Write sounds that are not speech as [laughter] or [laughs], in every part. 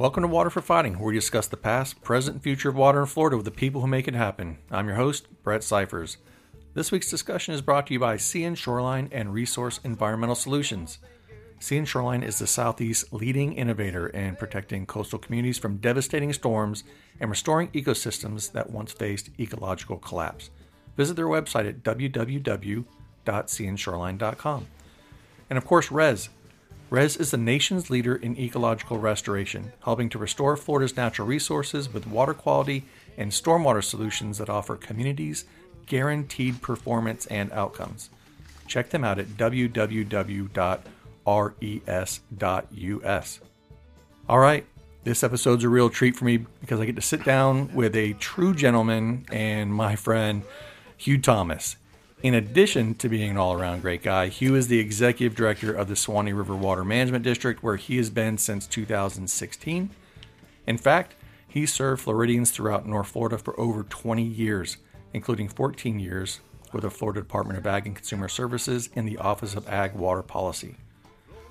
Welcome to Water for Fighting, where we discuss the past, present, and future of water in Florida with the people who make it happen. I'm your host, Brett Cyphers. This week's discussion is brought to you by Sea and Shoreline and Resource Environmental Solutions. Sea and Shoreline is the Southeast's leading innovator in protecting coastal communities from devastating storms and restoring ecosystems that once faced ecological collapse. Visit their website at www.seaandshoreline.com. And of course, RES. RES is the nation's leader in ecological restoration, helping to restore Florida's natural resources with water quality and stormwater solutions that offer communities guaranteed performance and outcomes. Check them out at www.res.us. All right, this episode's a real treat for me because I get to sit down with a true gentleman and my friend, Hugh Thomas. In addition to being an all around great guy, Hugh is the executive director of the Suwannee River Water Management District, where he has been since 2016. In fact, he served Floridians throughout North Florida for over 20 years, including 14 years with the Florida Department of Ag and Consumer Services in the Office of Ag Water Policy.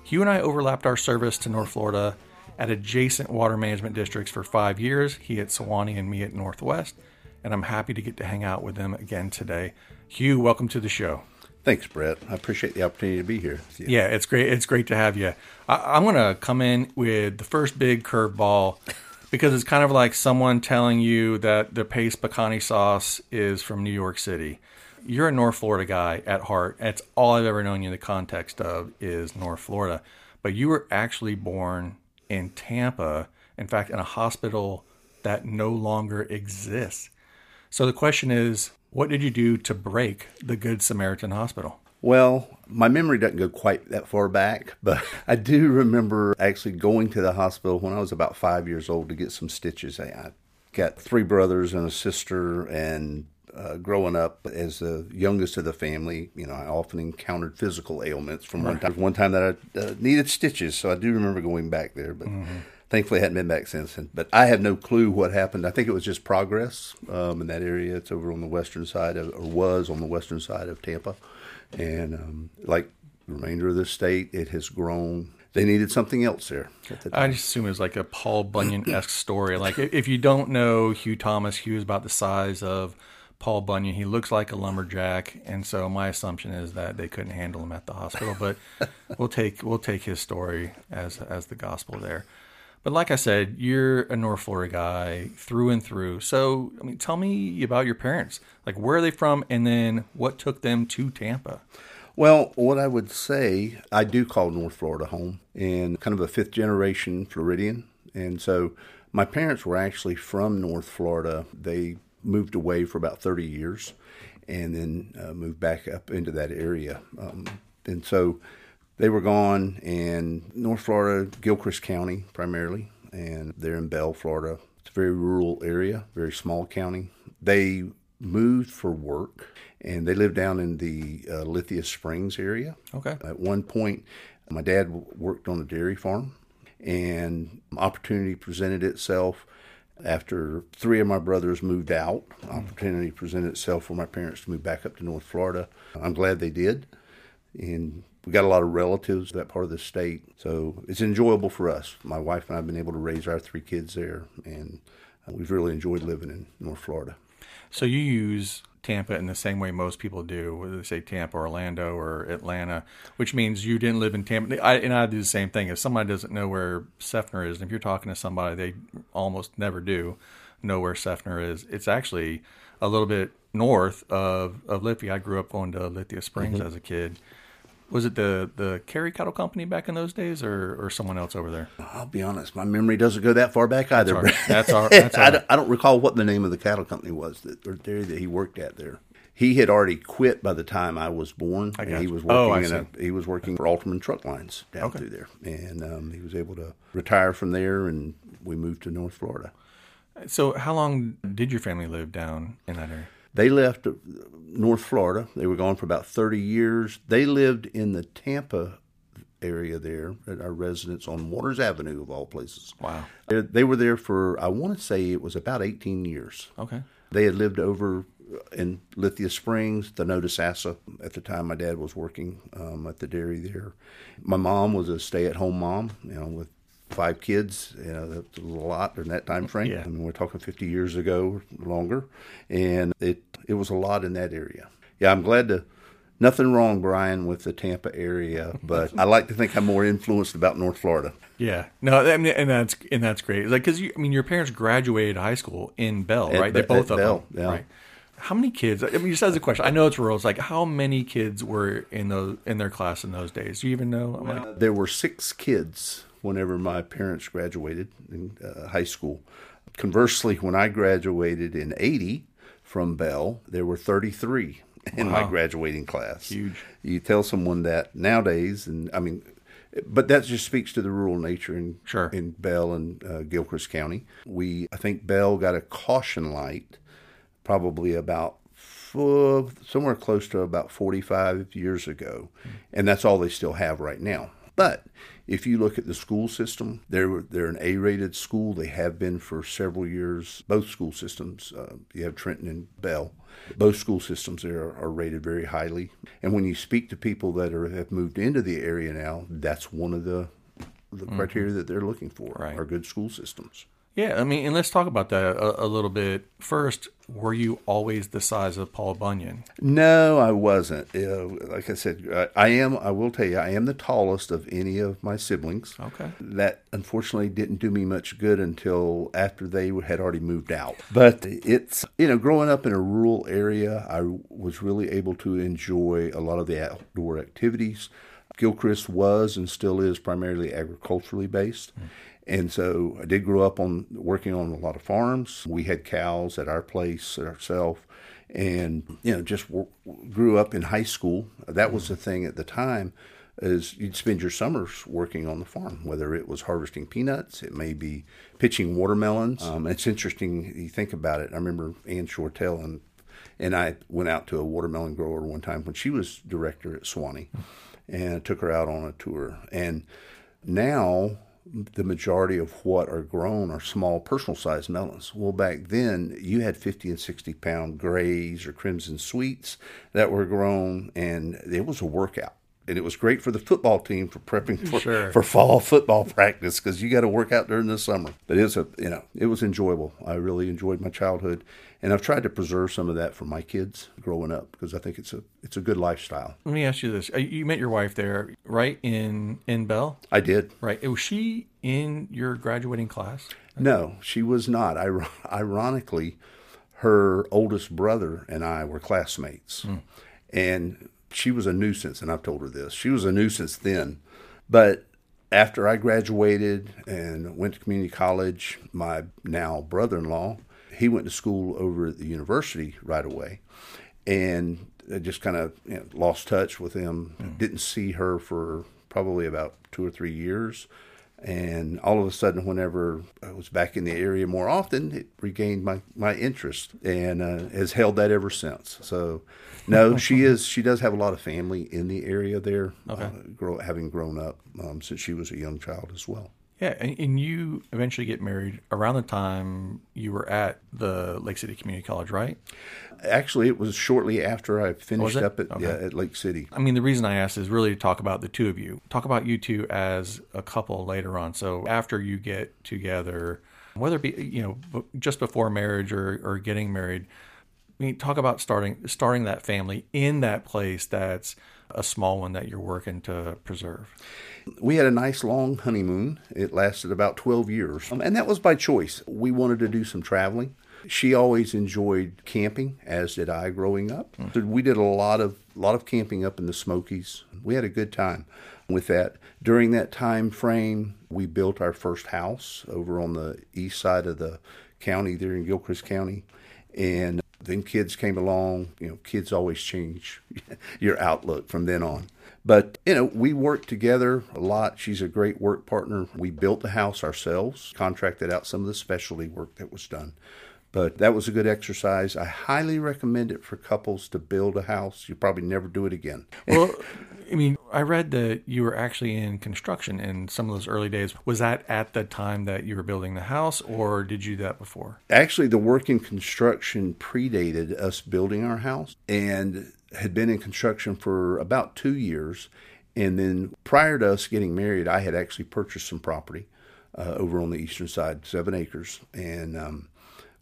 Hugh and I overlapped our service to North Florida at adjacent water management districts for five years. He at Suwannee and me at Northwest. And I'm happy to get to hang out with them again today. Hugh, welcome to the show. Thanks, Brett. I appreciate the opportunity to be here. Yeah, it's great. It's great to have you. I, am going to come in with the first big curveball because it's kind of like someone telling you that the Pace picante sauce is from New York City you're a North Florida guy at heart. That's all I've ever known you in the context of is North Florida. But you were actually born in Tampa, in fact, in a hospital that no longer exists. So the question is, what did you do to break the Good Samaritan Hospital? Well, my memory doesn't go quite that far back, but I do remember actually going to the hospital when I was about five years old to get some stitches. I got three brothers and a sister, and uh, growing up as the youngest of the family, you know, I often encountered physical ailments. From one time, one time that I uh, needed stitches, so I do remember going back there, but. Mm-hmm. Thankfully, I hadn't been back since. But I have no clue what happened. I think it was just progress um, in that area. It's over on the western side of, or was on the western side of Tampa, and um, like the remainder of the state, it has grown they needed something else there. The I just assume it was like a Paul Bunyan esque story. Like if you don't know Hugh Thomas, Hugh is about the size of Paul Bunyan. He looks like a lumberjack, and so my assumption is that they couldn't handle him at the hospital. But [laughs] we'll take we'll take his story as as the gospel there. But like I said, you're a North Florida guy through and through. So I mean, tell me about your parents. Like, where are they from, and then what took them to Tampa? Well, what I would say, I do call North Florida home, and kind of a fifth generation Floridian, and so my parents were actually from North Florida. They moved away for about 30 years and then uh, moved back up into that area. Um, and so they were gone in North Florida, Gilchrist County primarily, and they're in Bell, Florida. It's a very rural area, very small county. They moved for work and they lived down in the uh, Lithia Springs area. Okay. At one point, my dad worked on a dairy farm and opportunity presented itself after three of my brothers moved out, opportunity presented itself for my parents to move back up to North Florida. I'm glad they did. And we got a lot of relatives that part of the state. So it's enjoyable for us. My wife and I have been able to raise our three kids there, and we've really enjoyed living in North Florida. So you use Tampa in the same way most people do, whether they say Tampa, Orlando, or Atlanta, which means you didn't live in Tampa. I, and I do the same thing. If somebody doesn't know where Seffner is, and if you're talking to somebody, they almost never do know where Seffner is. It's actually a little bit north of, of Lithia. I grew up going to Lithia Springs mm-hmm. as a kid was it the the Kerry Cattle Company back in those days, or or someone else over there? I'll be honest, my memory doesn't go that far back either. That's our. [laughs] That's our, I, don't, I, don't, recall what the name of the cattle company was that or dairy that he worked at there. He had already quit by the time I was born, I and he was oh, working oh, in a he was working for Alterman Truck Lines down okay. through there, and um, he was able to retire from there, and we moved to North Florida. So, how long did your family live down in that area? They left North Florida. They were gone for about 30 years. They lived in the Tampa area there at our residence on Waters Avenue, of all places. Wow. They were there for, I want to say it was about 18 years. Okay. They had lived over in Lithia Springs, the Notasassa. At the time, my dad was working um, at the dairy there. My mom was a stay-at-home mom, you know, with five kids. You know, that's a lot in that time frame. Yeah. I mean, we're talking 50 years ago, longer, and it it was a lot in that area. Yeah, I'm glad to. Nothing wrong, Brian, with the Tampa area, but I like to think I'm more influenced about North Florida. Yeah, no, I mean, and that's and that's great. Like, because I mean, your parents graduated high school in Bell, right? They both at of Bell, them, yeah. right? How many kids? I mean, just as a question, I know it's rural. It's like how many kids were in those in their class in those days? Do you even know? I'm like, There were six kids whenever my parents graduated in uh, high school. Conversely, when I graduated in 80 from Bell, there were 33 in my graduating class. Huge. You tell someone that nowadays, and I mean, but that just speaks to the rural nature in Sure. in Bell and uh, Gilchrist County. We, I think, Bell got a caution light probably about somewhere close to about 45 years ago, and that's all they still have right now. But if you look at the school system, they're they're an A-rated school. They have been for several years. Both school systems, uh, you have Trenton and Bell. Both school systems there are, are rated very highly. And when you speak to people that are have moved into the area now, that's one of the the criteria that they're looking for Right. are good school systems. Yeah, I mean, and let's talk about that a, a little bit. First, were you always the size of Paul Bunyan? No, I wasn't. Uh, like I said, I, I am. I will tell you, I am the tallest of any of my siblings. Okay. That unfortunately didn't do me much good until after they had already moved out. But it's you know, growing up in a rural area, I was really able to enjoy a lot of the outdoor activities. Gilchrist was and still is primarily agriculturally based. And so I did grow up on working on a lot of farms. We had cows at our place ourselves, and you know just w- grew up in high school. That was the thing at the time, is you'd spend your summers working on the farm, whether it was harvesting peanuts, it may be pitching watermelons. Um, it's interesting you think about it. I remember Ann Shortelle and and I went out to a watermelon grower one time when she was director at Suwannee, and I took her out on a tour. And now the majority of what are grown are small personal sized melons. Well, back then you had 50 and 60 pound grays or crimson sweets that were grown, and it was a workout. And it was great for the football team for prepping for, Sure. for fall football practice because you got to work out during the summer. But it's a you know it was enjoyable. I really enjoyed my childhood, and I've tried to preserve some of that for my kids growing up because I think it's a it's a good lifestyle. Let me ask you this: Uh, You met your wife there, right in in Bell, I did. right? Was she in your graduating class? No, she was not. Ir- ironically, her oldest brother and I were classmates. And she was a nuisance, and I've told her this. She was a nuisance then. But after I graduated and went to community college, my now brother in law, he went to school over at the university right away. And I just kind of you know, lost touch with him. Didn't see her for probably about two or three years. And all of a sudden, whenever I was back in the area more often, it regained my, my interest and uh, has held that ever since. So, no, [laughs] she is. She does have a lot of family in the area there, uh, grow, having grown up um, since she was a young child as well. Yeah, and, and you eventually get married around the time you were at the Lake City Community College, right? Actually, it was shortly after I oh, finished it? up at, Okay. yeah, at Lake City. I mean, the reason I asked is really to talk about the two of you. Talk about you two as a couple later on. So after you get together, whether it be you know just before marriage or, or getting married, I mean, talk about starting starting that family in that place that's a small one that you're working to preserve. We had a nice long honeymoon. It lasted about 12 years. Um, and that was by choice. We wanted to do some traveling. She always enjoyed camping, as did I growing up. So we did a lot of lot of camping up in the Smokies. We had a good time with that. During that time frame, we built our first house over on the east side of the county there in Gilchrist County. And then kids came along. You know, kids always change [laughs] your outlook from then on. But, you know, we worked together a lot. She's a great work partner. We built the house ourselves, contracted out some of the specialty work that was done. But that was a good exercise. I highly recommend it for couples to build a house. You'll probably never do it again. [laughs] Well, I mean, I read that you were actually in construction in some of those early days. Was that at the time that you were building the house, or did you do that before? Actually, the work in construction predated us building our house and had been in construction for about two years. And then prior to us getting married, I had actually purchased some property uh, over on the eastern side, seven acres, and um,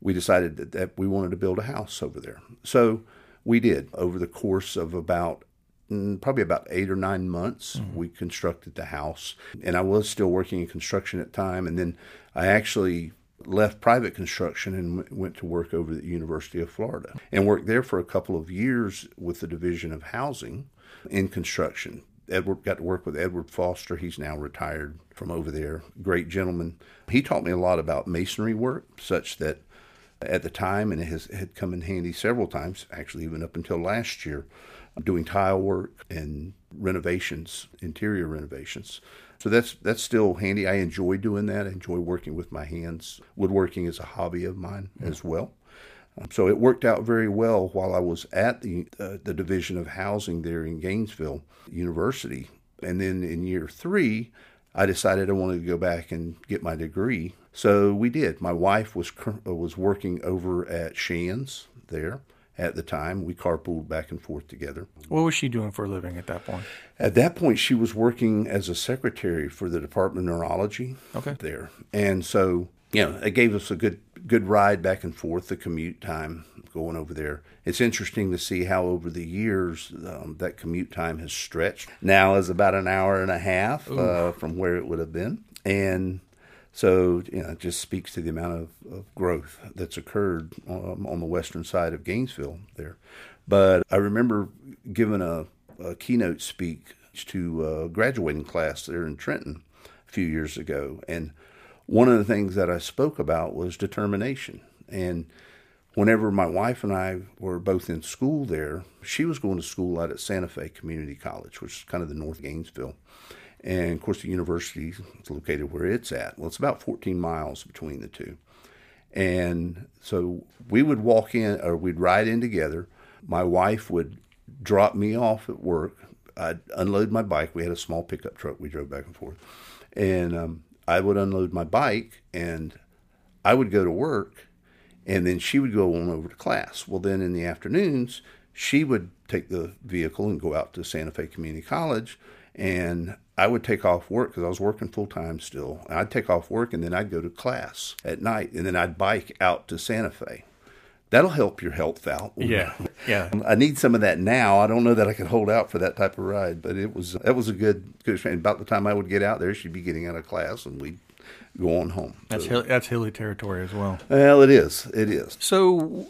we decided that, that we wanted to build a house over there. So we did. Over the course of about mm, probably about eight or nine months, mm-hmm. we constructed the house, and I was still working in construction at the time, and then I actually left private construction and went to work over at the University of Florida and worked there for a couple of years with the Division of Housing in construction. Edward got to work with Edward Foster. He's now retired from over there. Great gentleman. He taught me a lot about masonry work, such that at the time, and it has had come in handy several times, actually even up until last year, doing tile work and renovations, interior renovations. So that's that's still handy. I enjoy doing that. I enjoy working with my hands. Woodworking is a hobby of mine mm-hmm. as well. Um, so it worked out very well while I was at the uh, the division of housing there in Gainesville University, and then in year three, I decided I wanted to go back and get my degree. So we did. My wife was was working over at Shands there at the time. We carpooled back and forth together. What was she doing for a living at that point? At that point, she was working as a secretary for the Department of Neurology okay. there. And so, you know, it gave us a good good ride back and forth, the commute time going over there. It's interesting to see how over the years um, that commute time has stretched. Now is about an hour and a half uh, from where it would have been. And so, you know, it just speaks to the amount of, of growth that's occurred um, on the western side of Gainesville there. But I remember giving a, a keynote speak to a graduating class there in Trenton a few years ago. And one of the things that I spoke about was determination. And whenever my wife and I were both in school there, she was going to school out at Santa Fe Community College, which is kind of the North Gainesville. And of course, the university is located where it's at. Well, it's about 14 miles between the two. And so we would walk in, or we'd ride in together. My wife would drop me off at work. I'd unload my bike. We had a small pickup truck we drove back and forth. And um, I would unload my bike and I would go to work. And then she would go on over to class. Well, then in the afternoons, she would take the vehicle and go out to Santa Fe Community College. And I would take off work because I was working full time still. I'd take off work and then I'd go to class at night and then I'd bike out to Santa Fe. That'll help your health out. Yeah, yeah. I need some of that now. I don't know that I could hold out for that type of ride, but it was that was a good good. experience. About the time I would get out there, she'd be getting out of class and we'd go on home. That's so, that's hilly territory as well. Well, it is. It is. So,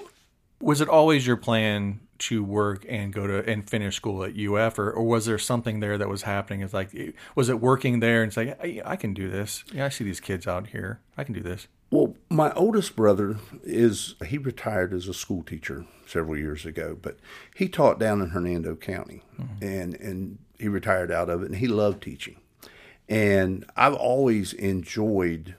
was it always your plan to work and go to and finish school at UF, or, or was there something there that was happening? It's like, was it working there and say, I, I can do this? Yeah, I see these kids out here. I can do this. Well, my oldest brother is he retired as a school teacher several years ago, but he taught down in Hernando County, mm-hmm. and and he retired out of it, and he loved teaching. And I've always enjoyed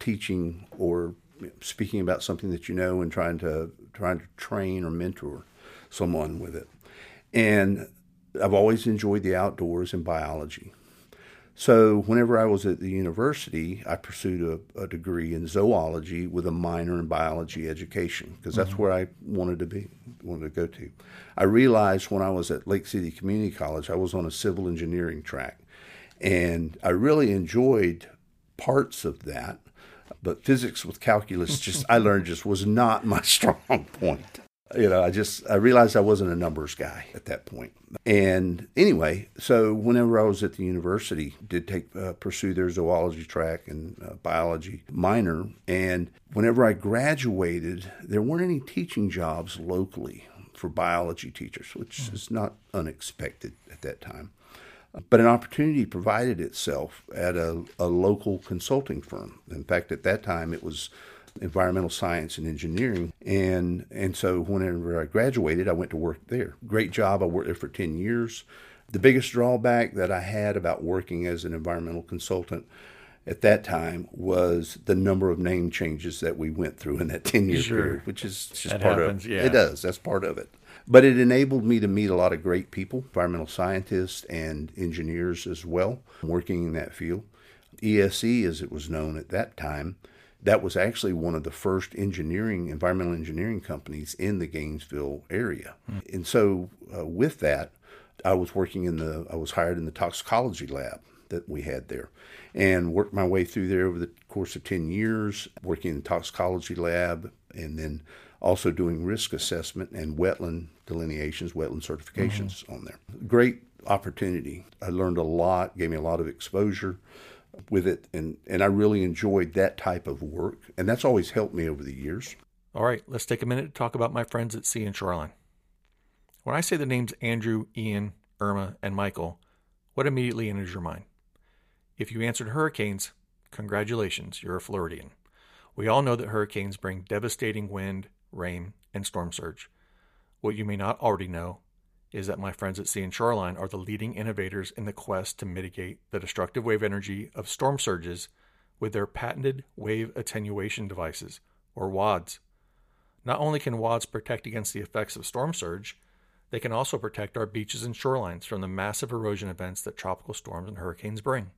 teaching or speaking about something that you know and trying to trying to train or mentor someone with it. And I've always enjoyed the outdoors and biology. So, whenever I was at the university, I pursued a, a degree in zoology with a minor in biology education because that's mm-hmm. where I wanted to be, wanted to go to. I realized when I was at Lake City Community College, I was on a civil engineering track, and I really enjoyed parts of that, but physics with calculus just I learned just was not my [laughs] strong point you know, I just I realized I wasn't a numbers guy at that point. And anyway, so whenever I was at the university, did take uh, pursue their zoology track and uh, biology minor. And whenever I graduated, there weren't any teaching jobs locally for biology teachers, which mm-hmm. is not unexpected at that time. But an opportunity provided itself at a, a local consulting firm. In fact, at that time, it was environmental science and engineering. And and so whenever I graduated, I went to work there. Great job. I worked there for 10 years. The biggest drawback that I had about working as an environmental consultant at that time was the number of name changes that we went through in that [laughs] 10 year sure. period, which is just that part happens, of it. Yeah. It does. That's part of it. But it enabled me to meet a lot of great people, environmental scientists and engineers as well, working in that field. ESE, as it was known at that time, that was actually one of the first engineering, environmental engineering companies in the Gainesville area. Mm. And so, uh, with that, I was working in the, I was hired in the toxicology lab that we had there. And worked my way through there over the course of 10 years, working in the toxicology lab and then also doing risk assessment and wetland delineations, wetland certifications mm-hmm. on there. Great opportunity. I learned a lot, gave me a lot of exposure with it, and, and I really enjoyed that type of work. And that's always helped me over the years. All right, let's take a minute to talk about my friends at Sea and Shoreline. When I say the names Andrew, Ian, Irma, and Michael, what immediately enters your mind? If you answered hurricanes, congratulations, you're a Floridian. We all know that hurricanes bring devastating wind, rain, and storm surge. What you may not already know is that my friends at Sea and Shoreline are the leading innovators in the quest to mitigate the destructive wave energy of storm surges with their patented wave attenuation devices, or WADS. Not only can WADS protect against the effects of storm surge, they can also protect our beaches and shorelines from the massive erosion events that tropical storms and hurricanes bring.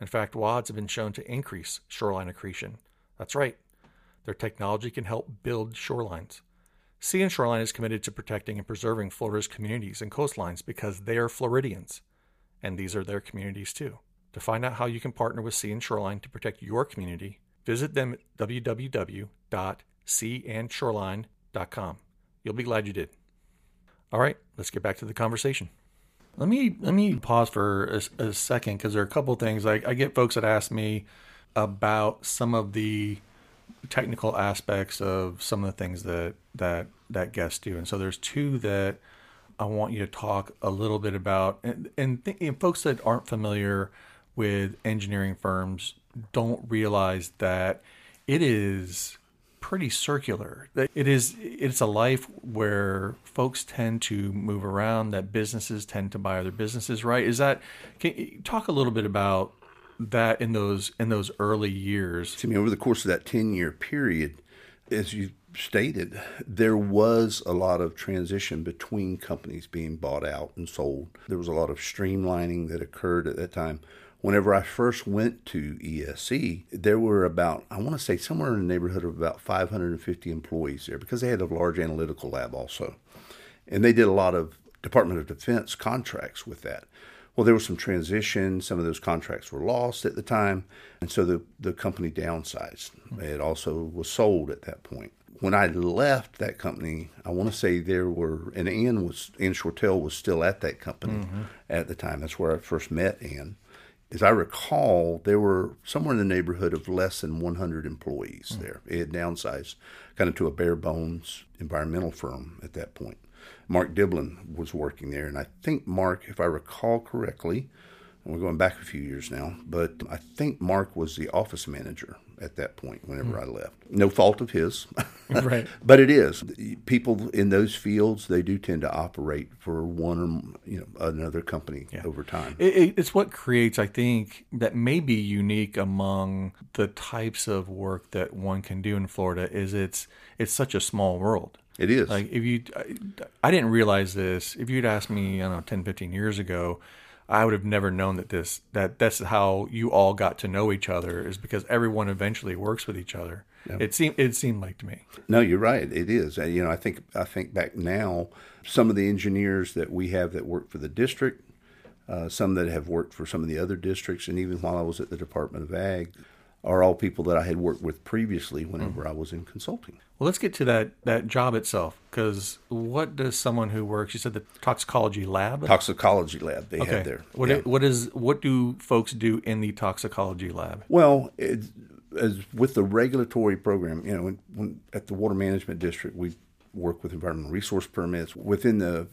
In fact, WADS have been shown to increase shoreline accretion. That's right, their technology can help build shorelines. Sea and Shoreline is committed to protecting and preserving Florida's communities and coastlines because they are Floridians, and these are their communities too. To find out how you can partner with Sea and Shoreline to protect your community, visit them at www.seaandshoreline.com. You'll be glad you did. All right, let's get back to the conversation. Let me let me pause for a, a second because there are a couple things. I get folks that ask me about some of the technical aspects of some of the things that that that guests do. And so there's two that I want you to talk a little bit about. And and, th- and folks that aren't familiar with engineering firms don't realize that it is pretty circular. That it is it's a life where folks tend to move around, that businesses tend to buy other businesses, right? Is that can you talk a little bit about that in those in those early years. To me, over the course of that ten year period, as you stated, there was a lot of transition between companies being bought out and sold. There was a lot of streamlining that occurred at that time. Whenever I first went to ESE, there were about, I want to say, somewhere in the neighborhood of about 550 employees there because they had a large analytical lab also. And they did a lot of Department of Defense contracts with that. Well, there was some transition. Some of those contracts were lost at the time, and so the, the company downsized. It also was sold at that point. When I left that company, I want to say there were, and Ann was, Ann Shortelle was still at that company mm-hmm. at the time. That's where I first met Ann. As I recall, there were somewhere in the neighborhood of less than 100 employees mm-hmm. there. It had downsized kind of to a bare bones environmental firm at that point. Mark Diblin was working there, and I think Mark, if I recall correctly, we're going back a few years now, but I think Mark was the office manager at that point whenever mm. I left. No fault of his. [laughs] right. But it is. People in those fields, they do tend to operate for one or you know another company yeah. over time. It, it's what creates, I think, that may be unique among the types of work that one can do in Florida is it's it's such a small world. It is. Like if you, I, didn't realize this. If you'd asked me, I don't know, 10, 15 years ago, I would have never known that this, that that's how you all got to know each other is because everyone eventually works with each other. It seemed, it seemed like to me. No, you're right. It is. You know, I think, I think back now, some of the engineers that we have that work for the district, uh, some that have worked for some of the other districts, and even while I was at the Department of Ag, are all people that I had worked with previously whenever mm. I was in consulting. Well, let's get to that that job itself because what does someone who works? You said the toxicology lab. Toxicology lab they okay. have there. What yeah. what is what do folks do in the toxicology lab? Well, it, as with the regulatory program, you know, when, when at the water management district we work with environmental resource permits within the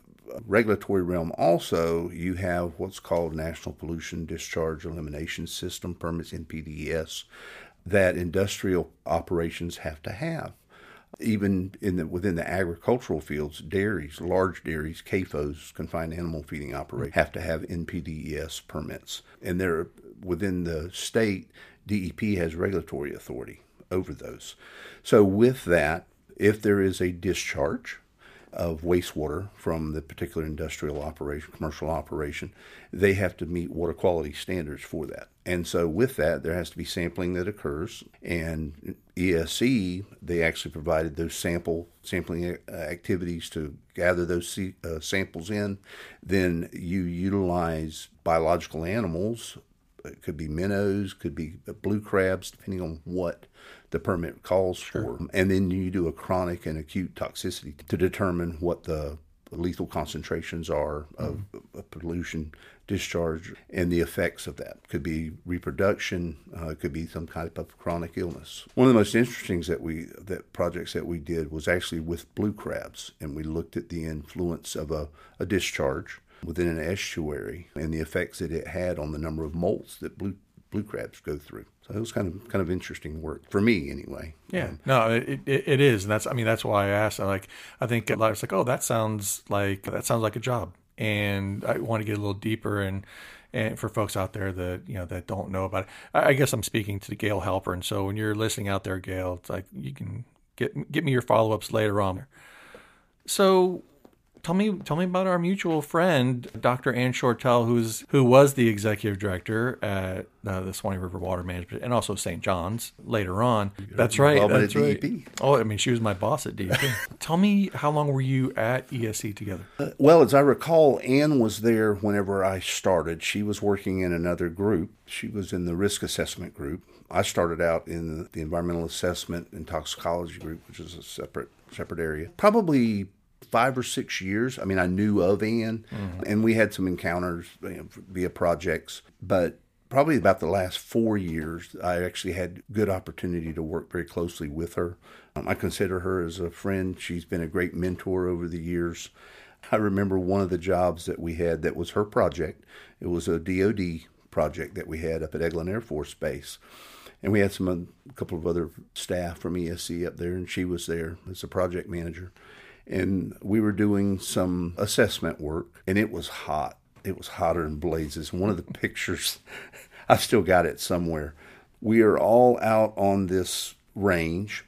regulatory realm also you have what's called national pollution discharge elimination system permits npdes that industrial operations have to have even in the, within the agricultural fields, dairies, large dairies, CAFOs, confined animal feeding operations, have to have NPDES permits. And they're within the state, DEP has regulatory authority over those. So, with that, if there is a discharge, of wastewater from the particular industrial operation, commercial operation, they have to meet water quality standards for that. And so, with that, there has to be sampling that occurs. And ESE, they actually provided those sample sampling activities to gather those uh, samples in. Then you utilize biological animals It could be minnows, could be blue crabs, depending on what the permit calls for. And then you do a chronic and acute toxicity to determine what the lethal concentrations are of, of pollution discharge and the effects of that. Could be reproduction, uh, could be some type of chronic illness. One of the most interesting that we that projects that we did was actually with blue crabs, and we looked at the influence of a, a discharge within an estuary and the effects that it had on the number of molts that blue blue crabs go through. So it was kind of kind of interesting work for me, anyway. Yeah, Um, no, it, it it is, and that's I mean that's why I asked. I like I think a lot of it's like, oh, that sounds like that sounds like a job, and I want to get a little deeper and. And for folks out there that you know that don't know about it, I I guess I'm speaking to the Gail Halper. And so when you're listening out there, Gail, it's like you can get get me your follow ups later on. So tell me tell me about our mutual friend dr ann Shortelle who's who was the executive director at uh, the Suwannee river water management and also st john's later on that's right that's right DEP. oh i mean she was my boss at dep [laughs] tell me how long were you at ESE together Well, as I recall, Ann was there whenever I started. She was working in another group. She was in the risk assessment group. I started out in the environmental assessment and toxicology group, which is a separate separate area. Probably five or six years. I mean, I knew of Ann, and we had some encounters you know, via projects, but probably about the last four years, I actually had good opportunity to work very closely with her. Um, I consider her as a friend. She's been a great mentor over the years. I remember one of the jobs that we had that was her project. It was a DoD project that we had up at Eglin Air Force Base. And we had some a couple of other staff from ESE up there, and she was there as a project manager. And we were doing some assessment work, and it was hot. It was hotter than blazes. One of the pictures, [laughs] I've still got it somewhere. We are all out on this range,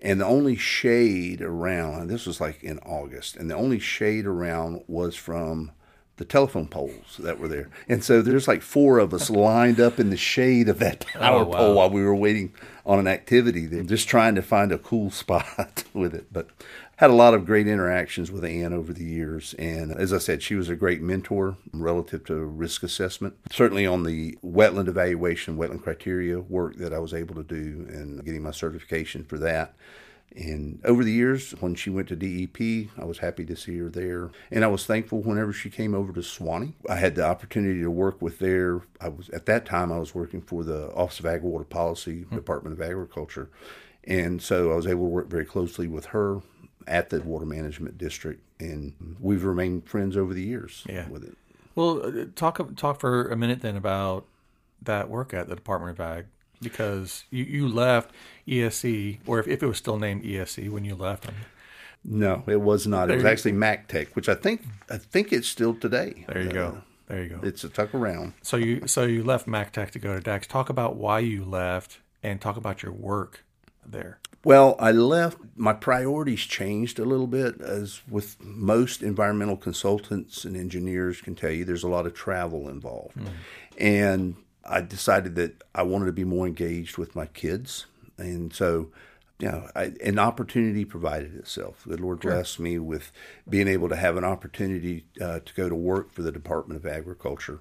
and the only shade around, this was like in August, and the only shade around was from the telephone poles that were there. And so there's like four of us lined up in the shade of that [laughs] oh, power Oh, wow. pole while we were waiting on an activity there, just trying to find a cool [laughs] spot with it. But had a lot of great interactions with Ann over the years. And as I said, she was a great mentor relative to risk assessment. Certainly on the wetland evaluation, wetland criteria work that I was able to do and getting my certification for that. And over the years, when she went to DEP, I was happy to see her there. And I was thankful whenever she came over to Suwannee. I had the opportunity to work with their, I was at that time, I was working for the Office of Ag Water Policy, hmm. Department of Agriculture. And so I was able to work very closely with her at the Water Management District. And we've remained friends over the years Yeah. with it. well uh, talk talk for a minute then about that work at the department of ag because you, you left ESE or if, if it was still named ESE when you left um, No, it was not. It was There actually MACTEC, which I think I think it's still today. there you Uh, go there you go It's a tuck around. So you so you left MacTech to go to DACS. Talk about why you left and talk about your work there. Well, I left. My priorities changed a little bit, as with most environmental consultants and engineers can tell you, there's a lot of travel involved. And I decided that I wanted to be more engaged with my kids. And so, you know, I, an opportunity provided itself. The Lord blessed me with being able to have an opportunity uh, to go to work for the Department of Agriculture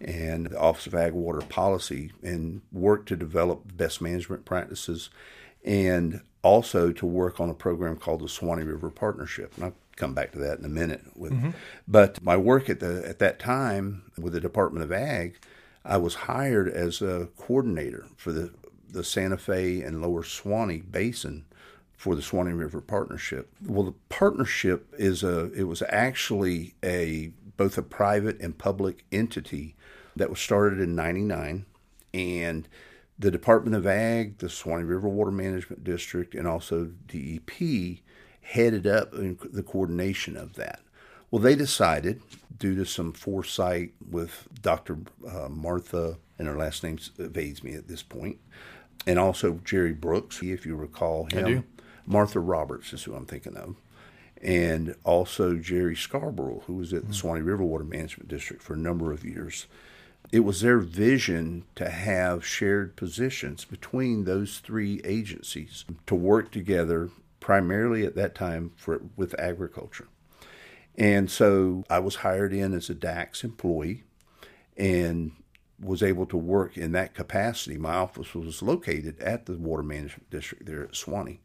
and the Office of Ag Water Policy and work to develop best management practices and also to work on a program called the Suwannee River Partnership. And I'll come back to that in a minute. With, mm-hmm. But my work at the at that time with the Department of Ag, I was hired as a coordinator for the, the Santa Fe and Lower Suwannee Basin for the Suwannee River Partnership. Well, the partnership is a it was actually a both a private and public entity that was started in 99 and the Department of Ag, the Suwannee River Water Management District, and also DEP headed up in the coordination of that. Well, they decided, due to some foresight with Dr. Uh, Martha, and her last name evades me at this point, and also Jerry Brooks, if you recall him. Martha Roberts is who I'm thinking of. And also Jerry Scarborough, who was at the Suwannee River Water Management District for a number of years. It was their vision to have shared positions between those three agencies to work together, primarily at that time for, with agriculture. And so I was hired in as a DACS employee and was able to work in that capacity. My office was located at the Water Management District there at Suwannee.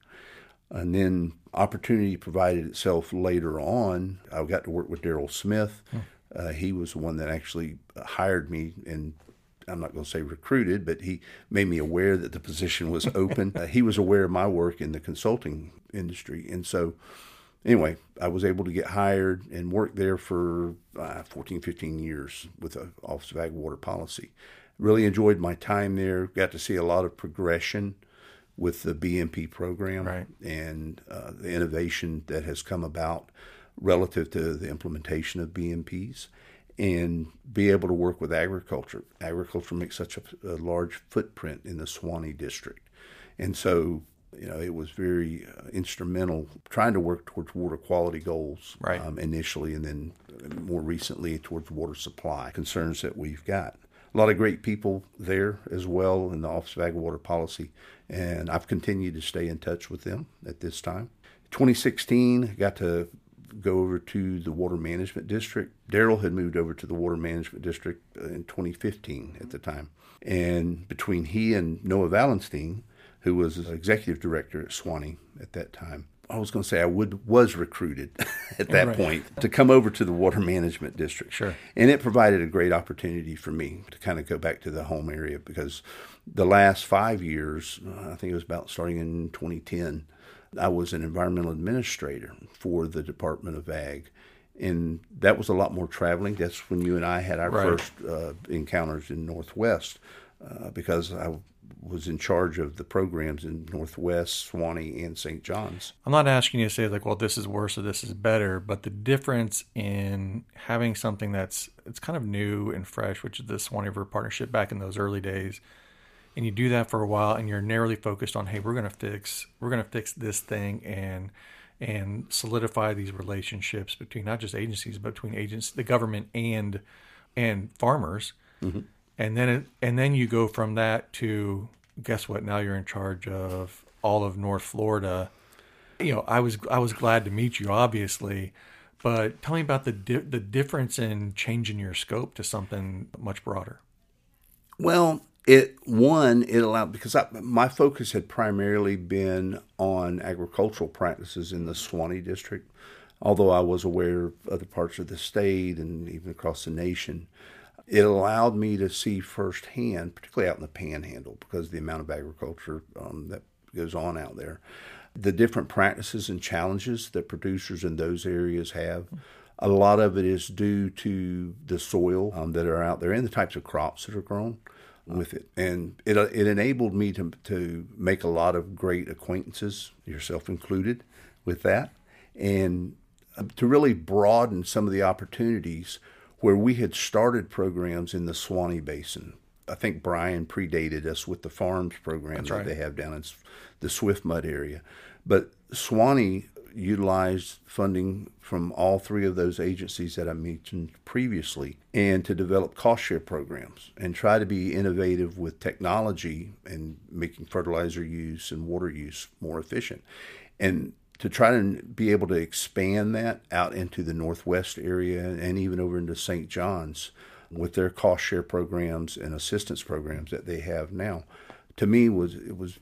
And then opportunity provided itself later on. I got to work with Daryl Smith. Hmm. Uh, he was the one that actually hired me and I'm not going to say recruited, but he made me aware that the position was [laughs] open. uh, he was aware of my work in the consulting industry. And so, anyway, I was able to get hired and work there for uh, 14, 15 years with the Office of Ag Water Policy. Really enjoyed my time there, got to see a lot of progression with the BMP program right. and uh, the innovation that has come about relative to the implementation of BMPs and be able to work with agriculture. Agriculture makes such a, a large footprint in the Suwannee district. And so, you know, it was very uh, instrumental trying to work towards water quality goals right. um, initially, and then more recently towards water supply concerns that we've got. A lot of great people there as well in the Office of Ag Water Policy, and I've continued to stay in touch with them at this time. 2016, got to go over to the Water Management District. Daryl had moved over to the Water Management District uh, in 2015 at the time. And between he and Noah Valenstein, who was executive director at Suwannee at that time, I was going to say I would was recruited [laughs] at that right. point to come over to the water management district. Sure. And it provided a great opportunity for me to kind of go back to the home area because the last five years, uh, I think it was about starting in 2010, I was an environmental administrator for the Department of Ag. And that was a lot more traveling. That's when you and I had our right. first uh, encounters in Northwest uh, because I was in charge of the programs in Northwest, Suwannee, and St. John's. I'm not asking you to say like, well, this is worse or this is better, but the difference in having something that's it's kind of new and fresh, which is the Suwannee River Partnership back in those early days, and you do that for a while and you're narrowly focused on hey we're going to fix we're going to fix this thing and and solidify these relationships between not just agencies but between agents the government and and farmers. Mm-hmm. and then it, and then you go from that to guess what? Now you're in charge of all of north florida. You know i was i was glad to meet you obviously but tell me about the di- the difference in changing your scope to something much broader. Well it one it allowed because I, my focus had primarily been on agricultural practices in the Suwannee district, although I was aware of other parts of the state and even across the nation. It allowed me to see firsthand, particularly out in the Panhandle, because of the amount of agriculture um, that goes on out there, the different practices and challenges that producers in those areas have. A lot of it is due to the soil um, that are out there and the types of crops that are grown with it, and it it enabled me to to make a lot of great acquaintances, yourself included, with that, and uh, to really broaden some of the opportunities where we had started programs in the Suwannee Basin. I think Brian predated us with the farms program That's that right. they have down in the Swift Mud area, but Suwannee utilized funding from all three of those agencies that I mentioned previously and to develop cost share programs and try to be innovative with technology and making fertilizer use and water use more efficient. And to try to be able to expand that out into the Northwest area and even over into St. John's with their cost share programs and assistance programs that they have now, to me was it was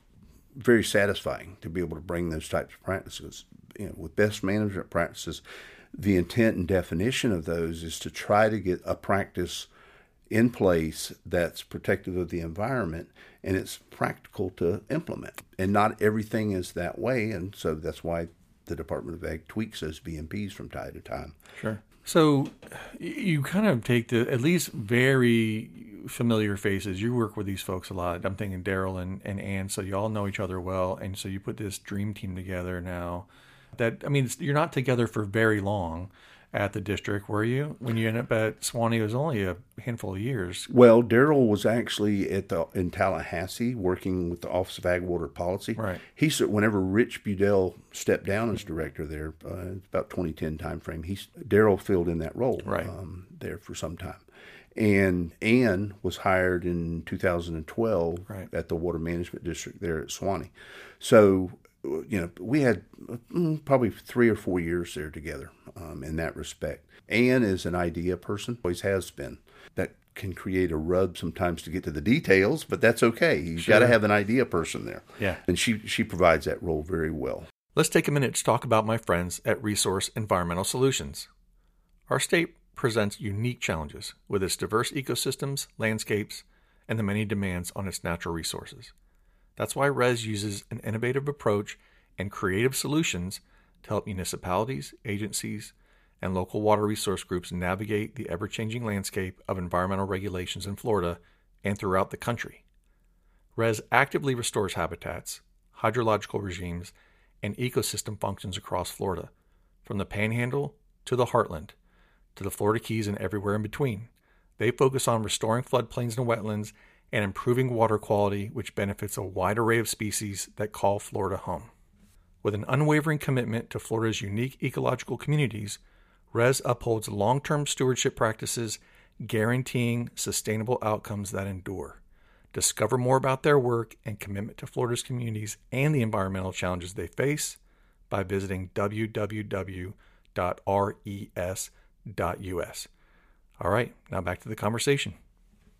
very satisfying to be able to bring those types of practices you know, with best management practices, the intent and definition of those is to try to get a practice in place that's protective of the environment and it's practical to implement. And not everything is that way, and so that's why the Department of Ag tweaks those BMPs from time to time. Sure. So you kind of take the at least very familiar faces. You work with these folks a lot. I'm thinking Daryl and, and Ann, so you all know each other well, and so you put this dream team together now that I mean, you're not together for very long at the district, were you? When you ended up at Suwannee, it was only a handful of years. Well, Daryl was actually at the in Tallahassee working with the Office of Ag Water Policy. Right. He said whenever Rich Budell stepped down as director there, uh, about 2010 timeframe, he Daryl filled in that role right. um, there for some time. And Ann was hired in 2012 right. at the Water Management District there at Suwannee. So you know, we had probably three or four years there together um, in that respect. Ann is an idea person, always has been. That can create a rub sometimes to get to the details, but that's okay. You've Sure. got to have an idea person there. Yeah. And she, she provides that role very well. Let's take a minute to talk about my friends at Resource Environmental Solutions. Our state presents unique challenges with its diverse ecosystems, landscapes, and the many demands on its natural resources. That's why RES uses an innovative approach and creative solutions to help municipalities, agencies, and local water resource groups navigate the ever changing landscape of environmental regulations in Florida and throughout the country. RES actively restores habitats, hydrological regimes, and ecosystem functions across Florida, from the Panhandle to the Heartland, to the Florida Keys and everywhere in between. They focus on restoring floodplains and wetlands and improving water quality, which benefits a wide array of species that call Florida home. With an unwavering commitment to Florida's unique ecological communities, RES upholds long term stewardship practices, guaranteeing sustainable outcomes that endure. Discover more about their work and commitment to Florida's communities and the environmental challenges they face by visiting www.res.us. All right, now back to the conversation.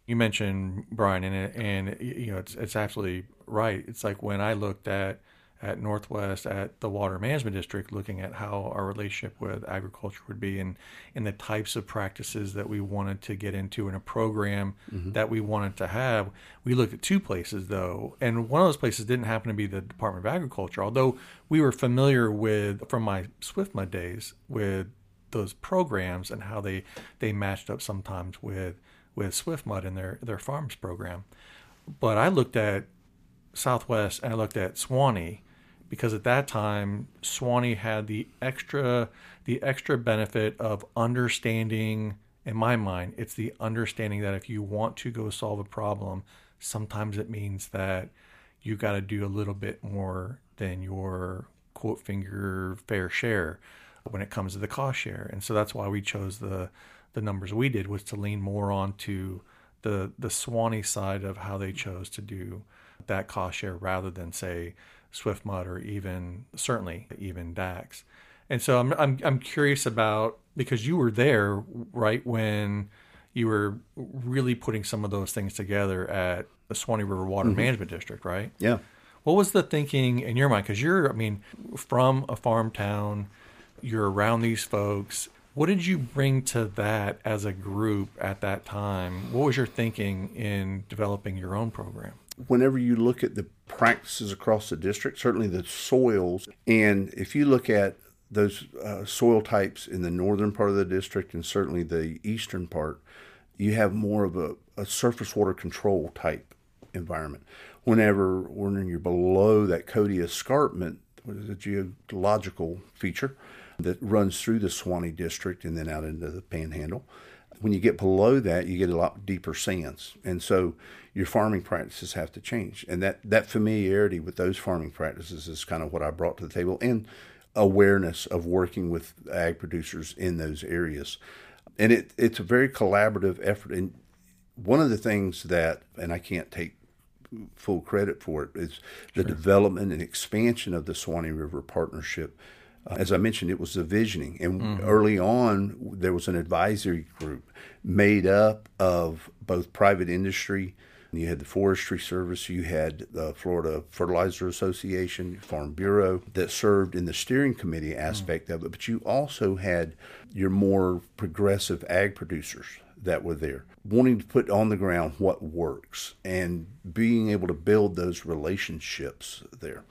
You mentioned Brian, and and you know it's it's absolutely right. It's like when I looked at at Northwest at the Water Management District, looking at how our relationship with agriculture would be, and and the types of practices that we wanted to get into in a program mm-hmm. that we wanted to have. We looked at two places though, and one of those places didn't happen to be the Department of Agriculture, although we were familiar with from my SwiftMud days with those programs and how they they matched up sometimes with with SwiftMud and their their farms program. But I looked at Southwest and I looked at Suwannee because at that time Suwannee had the extra the extra benefit of understanding in my mind it's the understanding that if you want to go solve a problem sometimes it means that you got to do a little bit more than your quote finger fair share when it comes to the cost share. And so that's why we chose the the numbers we did was to lean more onto the the Suwannee side of how they chose to do that cost share rather than say SwiftMud or even certainly even DACS. And so I'm I'm I'm curious about because you were there right when you were really putting some of those things together at the Suwannee River Water mm-hmm. Management District, right? Yeah. What was the thinking in your mind? Because you're, I mean, from a farm town, you're around these folks. What did you bring to that as a group at that time? What was your thinking in developing your own program? Whenever you look at the practices across the district, certainly the soils, and if you look at those uh, soil types in the northern part of the district and certainly the eastern part, you have more of a, a surface water control type environment. Whenever when you're below that Cody escarpment, which is a geological feature that runs through the Suwannee district and then out into the Panhandle when you get below that, you get a lot deeper sands, and so your farming practices have to change. And that that familiarity with those farming practices is kind of what I brought to the table, and awareness of working with ag producers in those areas. And it it's a very collaborative effort. And one of the things that, and I can't take full credit for it, is the development and expansion of the Suwannee River Partnership. Uh, as I mentioned, it was the visioning, and early on there was an advisory group made up of both private industry. You had the Forestry Service, you had the Florida Fertilizer Association, Farm Bureau that served in the steering committee mm. aspect of it, but you also had your more progressive ag producers that were there, wanting to put on the ground what works and being able to build those relationships there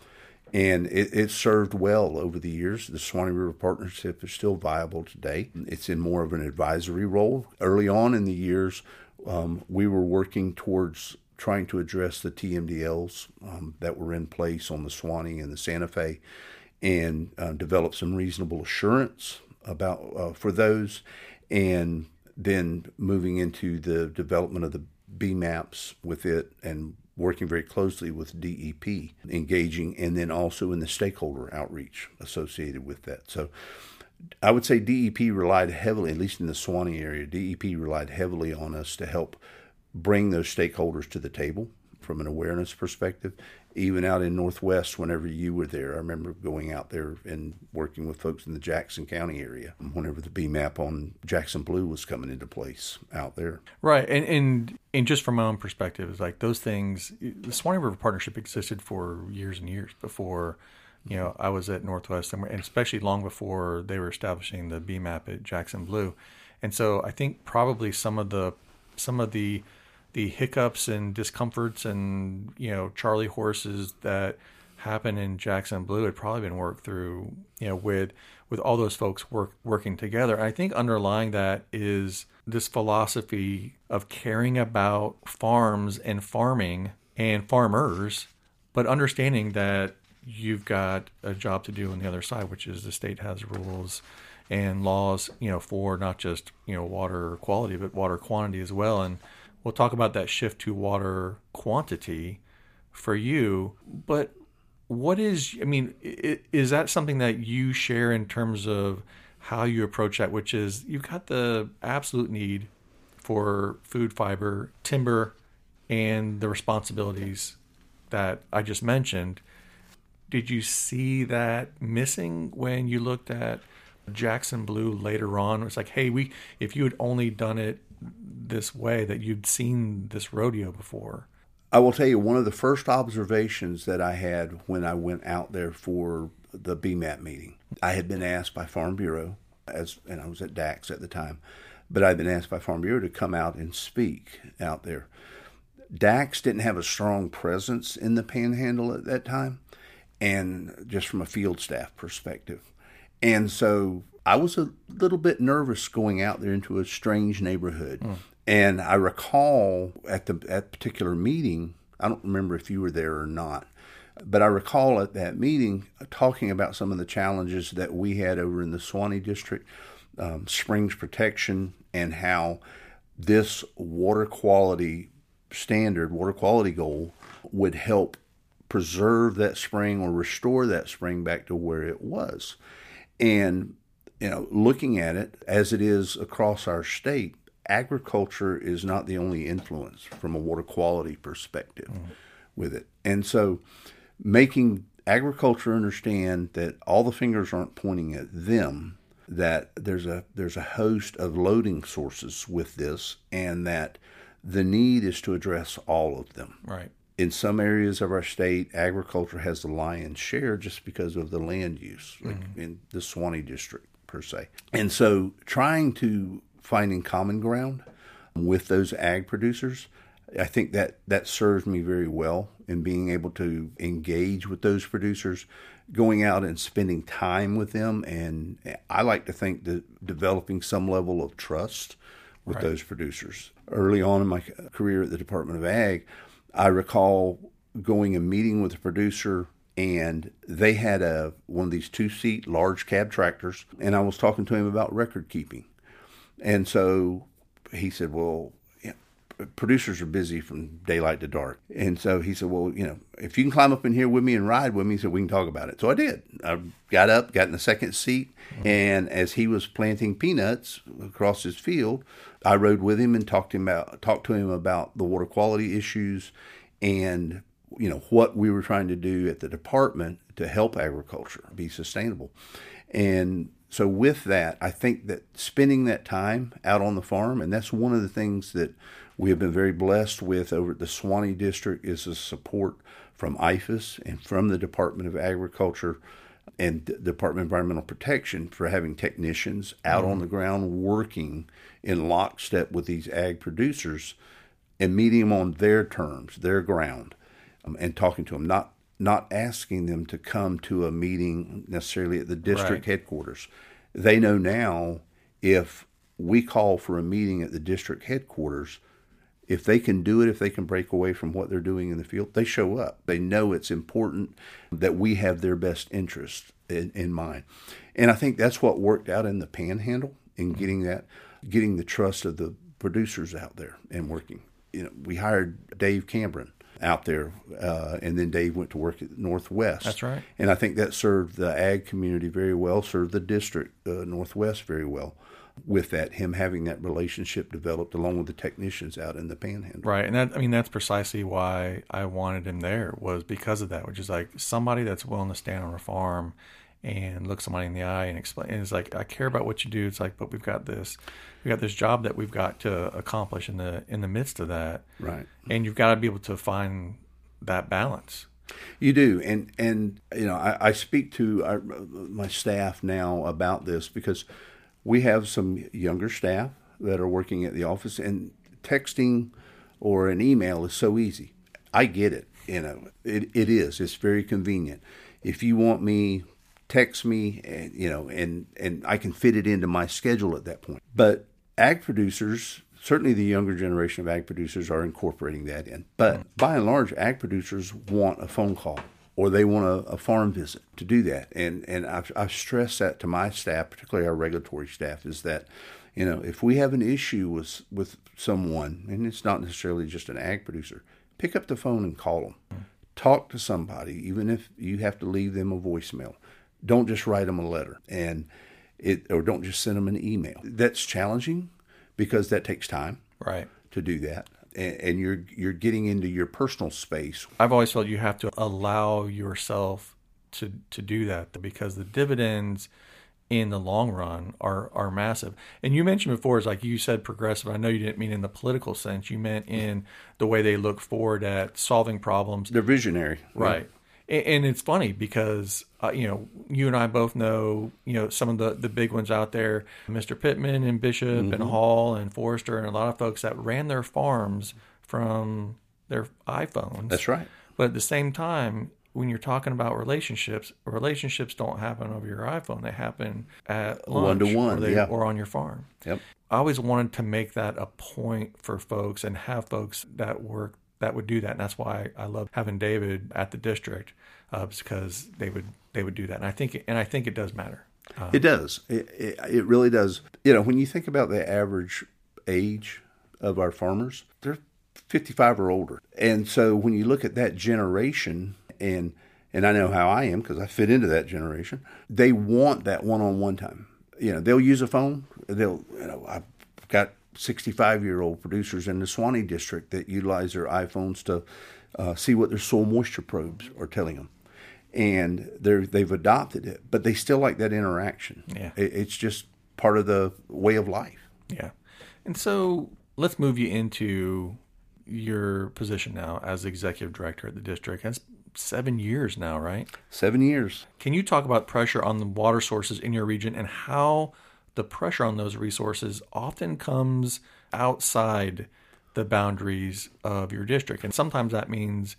and it, it served well over the years. The Suwannee River Partnership is still viable today. It's in more of an advisory role. Early on in the years, um, we were working towards trying to address the TMDLs um, that were in place on the Suwannee and the Santa Fe, and uh, develop some reasonable assurance about uh, for those, and then moving into the development of the BMAPs with it and working very closely with DEP, engaging, and then also in the stakeholder outreach associated with that. So I would say DEP relied heavily, at least in the Suwannee area, DEP relied heavily on us to help bring those stakeholders to the table from an awareness perspective. Even out in Northwest, whenever you were there, I remember going out there and working with folks in the Jackson County area whenever the BMAP on Jackson Blue was coming into place out there. Right, and and and just from my own perspective, it's like those things. The Suwannee River Partnership existed for years and years before. You know, I was at Northwest, and especially long before they were establishing the BMAP at Jackson Blue, and so I think probably some of the some of the the hiccups and discomforts and you know Charlie horses that happen in Jackson Blue had probably been worked through you know with with all those folks work working together. And I think underlying that is this philosophy of caring about farms and farming and farmers, but understanding that you've got a job to do on the other side, which is the state has rules and laws, you know, for not just you know water quality but water quantity as well. And we'll talk about that shift to water quantity for you. But what is, I mean, is that something that you share in terms of how you approach that, which is you've got the absolute need for food, fiber, timber, and the responsibilities that I just mentioned. Did you see that missing when you looked at Jackson Blue later on? It's like, hey, we if you had only done it this way that you'd seen this rodeo before. I will tell you one of the first observations that I had when I went out there for the BMAP meeting. I had been asked by Farm Bureau, as and I was at DACS at the time, but I'd been asked by Farm Bureau to come out and speak out there. DACS didn't have a strong presence in the Panhandle at that time, and just from a field staff perspective, and so I was a little bit nervous going out there into a strange neighborhood. Mm. And I recall at the at particular meeting, I don't remember if you were there or not, but I recall at that meeting talking about some of the challenges that we had over in the Suwannee district, um, springs protection, and how this water quality standard, water quality goal, would help preserve that spring or restore that spring back to where it was. And you know, looking at it as it is across our state, agriculture is not the only influence from a water quality perspective mm. with it. And so making agriculture understand that all the fingers aren't pointing at them, that there's a there's a host of loading sources with this and that the need is to address all of them. Right. In some areas of our state, agriculture has the lion's share just because of the land use, like mm in the Suwannee district per se. And so trying to finding common ground with those ag producers, I think that that served me very well in being able to engage with those producers, going out and spending time with them, and I like to think that developing some level of trust with right. those producers. Early on in my career at the Department of Ag, I recall going and meeting with a producer and they had a one of these two seat large cab tractors and i was talking to him about record keeping. And so he said well producers are busy from daylight to dark. And so he said well you know if you can climb up in here with me and ride with me so we can talk about it. So i did. I got up got in the second seat mm-hmm. and as he was planting peanuts across his field i rode with him and talked to him about talked to him about the water quality issues and you know what we were trying to do at the department to help agriculture be sustainable. And so with that i think that spending that time out on the farm and that's one of the things that we have been very blessed with over at the Suwannee district is the support from IFAS and from the Department of Agriculture and Department of Environmental Protection for having technicians out mm-hmm. on the ground working in lockstep with these ag producers and meeting them on their terms, their ground um, and talking to them, not not asking them to come to a meeting necessarily at the district right. headquarters. They know now if we call for a meeting at the district headquarters, if they can do it, if they can break away from what they're doing in the field, they show up. They know it's important that we have their best interest in, in mind. And I think that's what worked out in the panhandle in mm-hmm. getting that, getting the trust of the producers out there and working. You know, we hired Dave Cameron out there, uh, and then Dave went to work at Northwest. That's right. And I think that served the ag community very well, served the district uh, Northwest very well. With that, him having that relationship developed along with the technicians out in the panhandle. Right. And that, I mean, that's precisely why I wanted him there was because of that, which is like somebody that's willing to stand on a farm and look somebody in the eye and explain. And it's like, I care about what you do. It's like, but we've got this, we got this job that we've got to accomplish in the, in the midst of that. Right. And you've got to be able to find that balance. You do, and and you know, I, I speak to our, my staff now about this because we have some younger staff that are working at the office, and texting or an email is so easy. I get it, you know, it, it is. It's very convenient. If you want me, text me, and you know, and and I can fit it into my schedule at that point. But ag producers certainly the younger generation of ag producers are incorporating that in. But by and large, ag producers want a phone call or they want a, a farm visit to do that. And and I've, I've stressed that to my staff, particularly our regulatory staff, is that you know if we have an issue with with someone, and it's not necessarily just an ag producer, pick up the phone and call them. Talk to somebody, even if you have to leave them a voicemail. Don't just write them a letter, and it or don't just send them an email. That's challenging because that takes time Right. to do that, and, you're you're getting into your personal space. I've always felt you have to allow yourself to to do that because the dividends in the long run are are massive. And you mentioned before is like you said progressive. I know you didn't mean in the political sense. You meant in the way they look forward at solving problems. They're visionary, Right. And, it's funny because uh, you know you and I both know you know some of the the big ones out there, Mr. Pittman and Bishop Mm-hmm. and Hall and Forrester and a lot of folks that ran their farms from their iPhones. That's right. But at the same time, when you're talking about relationships, relationships don't happen over your iPhone. They happen at lunch One-to-one, or, they, yeah. or on your farm. Yep. I always wanted to make that a point for folks and have folks that work that would do that. And that's why I love having David at the district, uh, because they would they would do that. And I think and I think it does matter. It does. It, it, it really does. You know, when you think about the average age of our farmers, they're 55 or older. And so when you look at that generation, and and I know how I am because I fit into that generation, they want that one-on-one time. You know, they'll use a phone. They'll, you know, I've got 65-year-old producers in the Suwannee district that utilize their iPhones to uh, see what their soil moisture probes are telling them and they're they've adopted it, but they still like that interaction. Yeah. It, it's just part of the way of life. Yeah. And so let's move you into your position now as executive director at the district. That's seven years now, right? Seven years. Can you talk about pressure on the water sources in your region and how the pressure on those resources often comes outside the boundaries of your district? And sometimes that means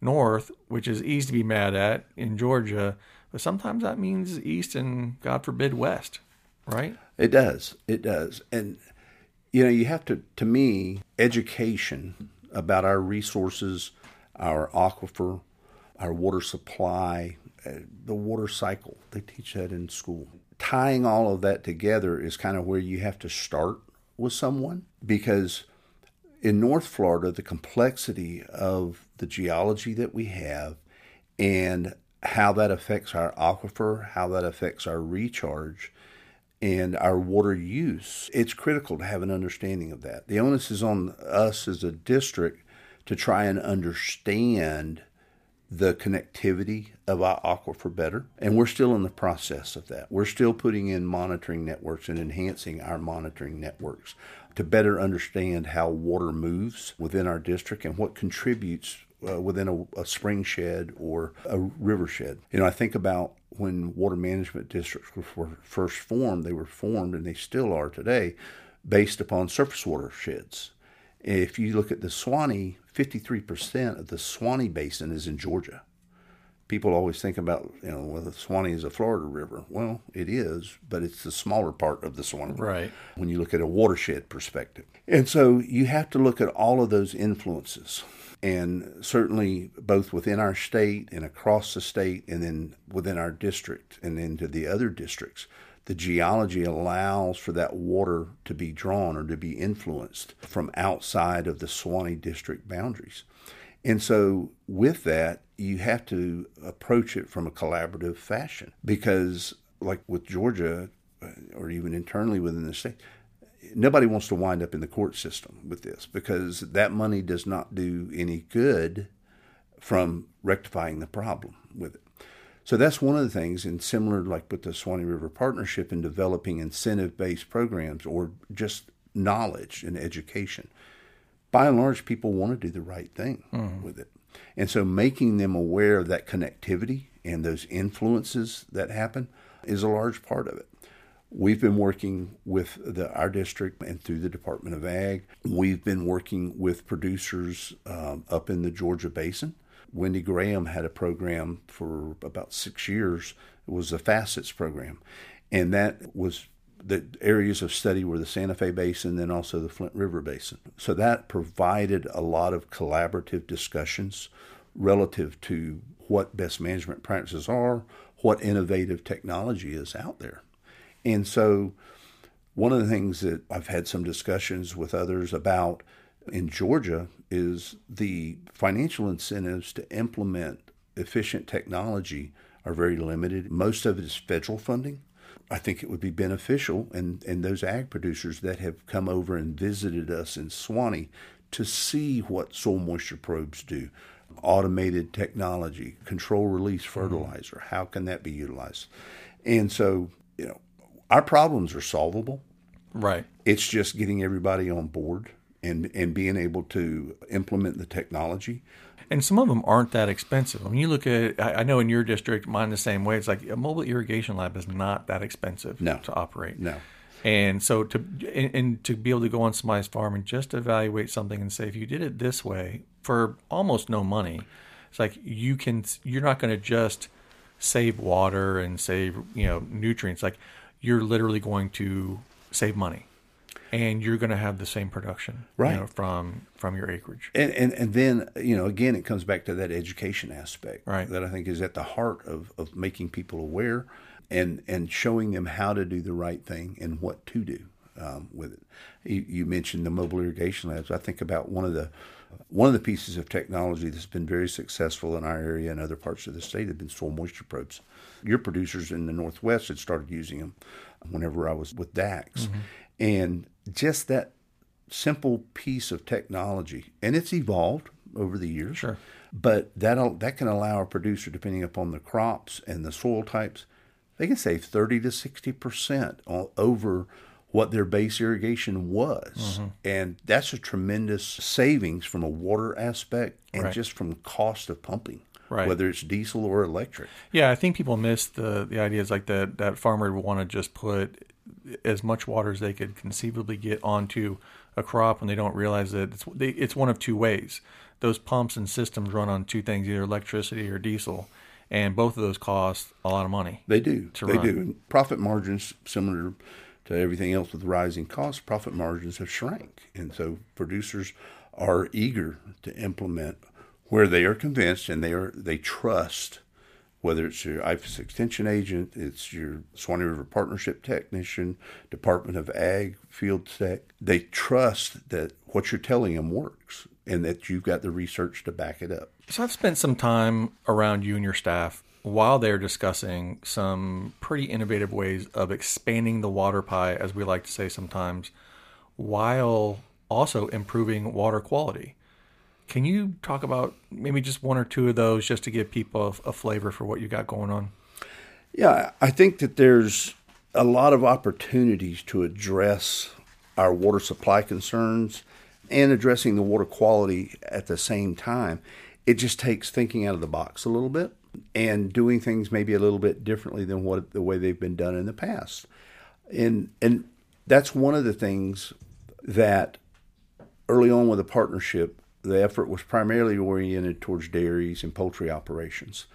north, which is easy to be mad at in Georgia, but sometimes that means east and, God forbid, west, right? It does. It does. And you know, you have to to me, education about our resources, our aquifer, our water supply, uh, the water cycle. They teach that in school. Tying all of that together is kind of where you have to start with someone because in North Florida, the complexity of the geology that we have and how that affects our aquifer, how that affects our recharge, and our water use, it's critical to have an understanding of that. The onus is on us as a district to try and understand the connectivity of our aquifer better. And we're still in the process of that. We're still putting in monitoring networks and enhancing our monitoring networks to better understand how water moves within our district and what contributes uh, within a, a spring shed or a river shed. You know, I think about when water management districts were first formed, they were formed and they still are today based upon surface water sheds. If you look at the Suwannee, 53% of the Suwannee Basin is in Georgia. People always think about, you know, well, the Suwannee is a Florida river. Well, it is, but it's the smaller part of the Suwannee. Right. When you look at a watershed perspective. And so you have to look at all of those influences. And certainly both within our state and across the state and then within our district and into the other districts the geology allows for that water to be drawn or to be influenced from outside of the Suwannee district boundaries. And so, with that, you have to approach it from a collaborative fashion because, like with Georgia, uh, or even internally within the state, nobody wants to wind up in the court system with this because that money does not do any good from rectifying the problem with it. So that's one of the things, and similar like with the Suwannee River Partnership in developing incentive based programs or just knowledge and education. By and large, people want to do the right thing mm. with it. And so making them aware of that connectivity and those influences that happen is a large part of it. We've been working with the, our district and through the Department of Ag. We've been working with producers um, up in the Georgia Basin Wendy Graham had a program for about six years. It was the FACETS program, and that was the areas of study were the Santa Fe Basin, then also the Flint River Basin. So that provided a lot of collaborative discussions relative to what best management practices are, what innovative technology is out there. And so, one of the things that I've had some discussions with others about in Georgia is the financial incentives to implement efficient technology are very limited. Most of it is federal funding. I think it would be beneficial, and, and those ag producers that have come over and visited us in Suwannee to see what soil moisture probes do, automated technology, control release mm-hmm. fertilizer, how can that be utilized? And so, you know, our problems are solvable. Right. It's just getting everybody on board and and being able to implement the technology. And some of them aren't that expensive. I mean, you look at, I know in your district, mine the same way. It's like a mobile irrigation lab is not that expensive no. to operate. No. And so to and, and, to be able to go on somebody's farm and just evaluate something and say if you did it this way for almost no money, it's like you can you're not going to just save water and save you know nutrients. Like you're literally going to save money and you're going to have the same production right. you know, from from your acreage. And, and and then you know again it comes back to that education aspect right. that i think is at the heart of, of making people aware and and showing them how to do the right thing and what to do um, with it. You, you, mentioned the mobile irrigation labs. I think about one of the one of the pieces of technology that's been very successful in our area and other parts of the state have been soil moisture probes. Your producers in the northwest had started using them whenever i was with DACS. Mm-hmm. and just that simple piece of technology, and it's evolved over the years. Sure. But that that can allow a producer, depending upon the crops and the soil types, they can save thirty to sixty percent over what their base irrigation was, mm-hmm. and that's a tremendous savings from a water aspect and right. just from cost of pumping. Right. Whether it's diesel or electric. Yeah, I think people miss the the ideas like that that farmer would want to just put as much water as they could conceivably get onto a crop and they don't realize that it's they, it's one of two ways. Those pumps and systems run on two things, either electricity or diesel, and both of those cost a lot of money. They do. they run. do. And profit margins, similar to everything else with rising costs, profit margins have shrank, and so producers are eager to implement where they are convinced and they are they trust whether it's your IFAS extension agent, it's your Suwannee River Partnership technician, Department of Ag field tech, they trust that what you're telling them works and that you've got the research to back it up. So I've spent some time around you and your staff while they're discussing some pretty innovative ways of expanding the water pie, as we like to say sometimes, while also improving water quality. Can you talk about maybe just one or two of those just to give people a, a flavor for what you got going on? Yeah, I think that there's a lot of opportunities to address our water supply concerns and addressing the water quality at the same time. It just takes thinking out of the box a little bit and doing things maybe a little bit differently than what the way they've been done in the past. And and that's one of the things that early on with the partnership the effort was primarily oriented towards dairies and poultry operations.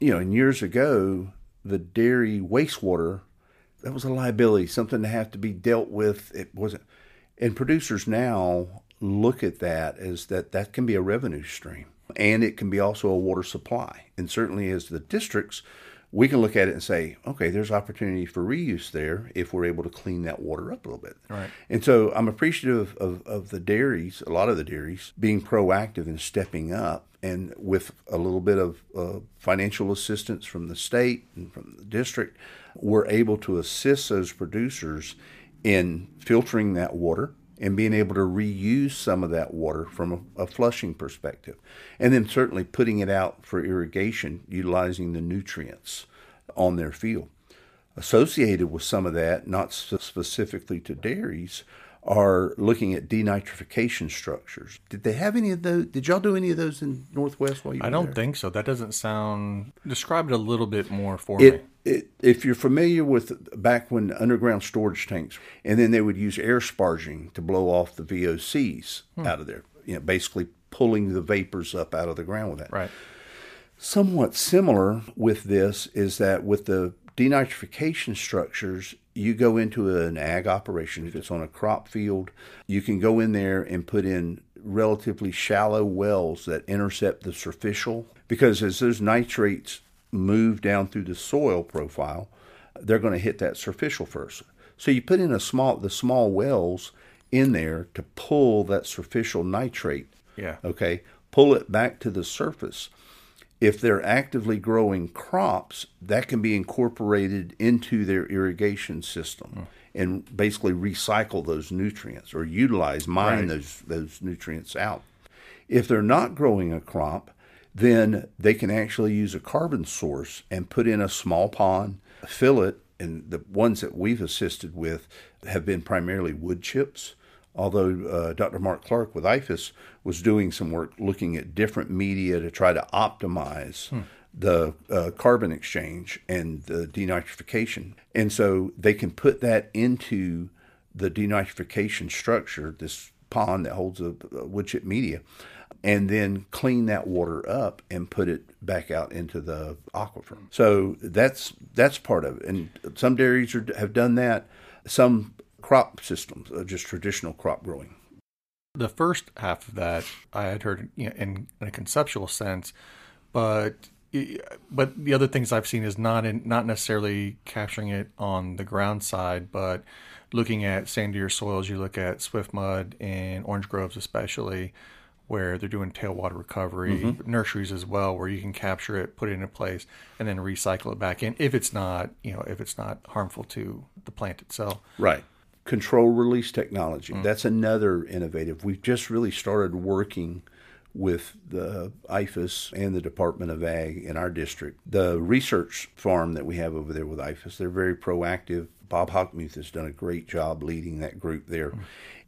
You know, and years ago, the dairy wastewater that was a liability, something to have to be dealt with. It wasn't, and producers now look at that as that that can be a revenue stream, and it can be also a water supply. And certainly, as the districts, we can look at it and say, okay, there's opportunity for reuse there if we're able to clean that water up a little bit. Right. And so I'm appreciative of, of the dairies, a lot of the dairies, being proactive and stepping up. And with a little bit of uh, financial assistance from the state and from the district, we're able to assist those producers in filtering that water and being able to reuse some of that water from a, a, flushing perspective. And then certainly putting it out for irrigation, utilizing the nutrients on their field. Associated with some of that, not specifically to dairies, are looking at denitrification structures. Did they have any of those? Did y'all do any of those in Northwest while you I don't there? think so. That doesn't sound. Describe it a little bit more for it, me. It, if you're familiar with back when underground storage tanks, and then they would use air sparging to blow off the VOCs hmm. out of there, you know, basically pulling the vapors up out of the ground with that. Right. Somewhat similar with this is that with the denitrification structures, you go into an ag operation, if it's on a crop field, you can go in there and put in relatively shallow wells that intercept the superficial because as those nitrates move down through the soil profile, they're going to hit that superficial first. So you put in a small the small wells in there to pull that superficial nitrate. Yeah. Okay. Pull it back to the surface if they're actively growing crops, that can be incorporated into their irrigation system mm. and basically recycle those nutrients or utilize, mine right. those, those nutrients out. If they're not growing a crop, then they can actually use a carbon source and put in a small pond, fill it, and the ones that we've assisted with have been primarily wood chips although uh, Dr. Mark Clark with IFAS was doing some work looking at different media to try to optimize hmm. the uh, carbon exchange and the denitrification. And so they can put that into the denitrification structure, this pond that holds a, a wood chip media, and then clean that water up and put it back out into the aquifer. So that's that's part of it. And some dairies are, have done that. Some crop systems, uh, just traditional crop growing. The first half of that I had heard you know, in, in, a conceptual sense, but but the other things I've seen is not in, not necessarily capturing it on the ground side, but looking at sandier soils. You look at swift mud and orange groves, especially where they're doing tailwater recovery, mm-hmm. nurseries as well, where you can capture it, put it in a place, and then recycle it back in if it's not, you know, if it's not harmful to the plant itself. Right control release technology. Mm. That's another innovative. We've just really started working with the IFAS and the Department of Ag in our district. The research farm that we have over there with IFAS, they're very proactive. Bob Hochmuth has done a great job leading that group there. Mm.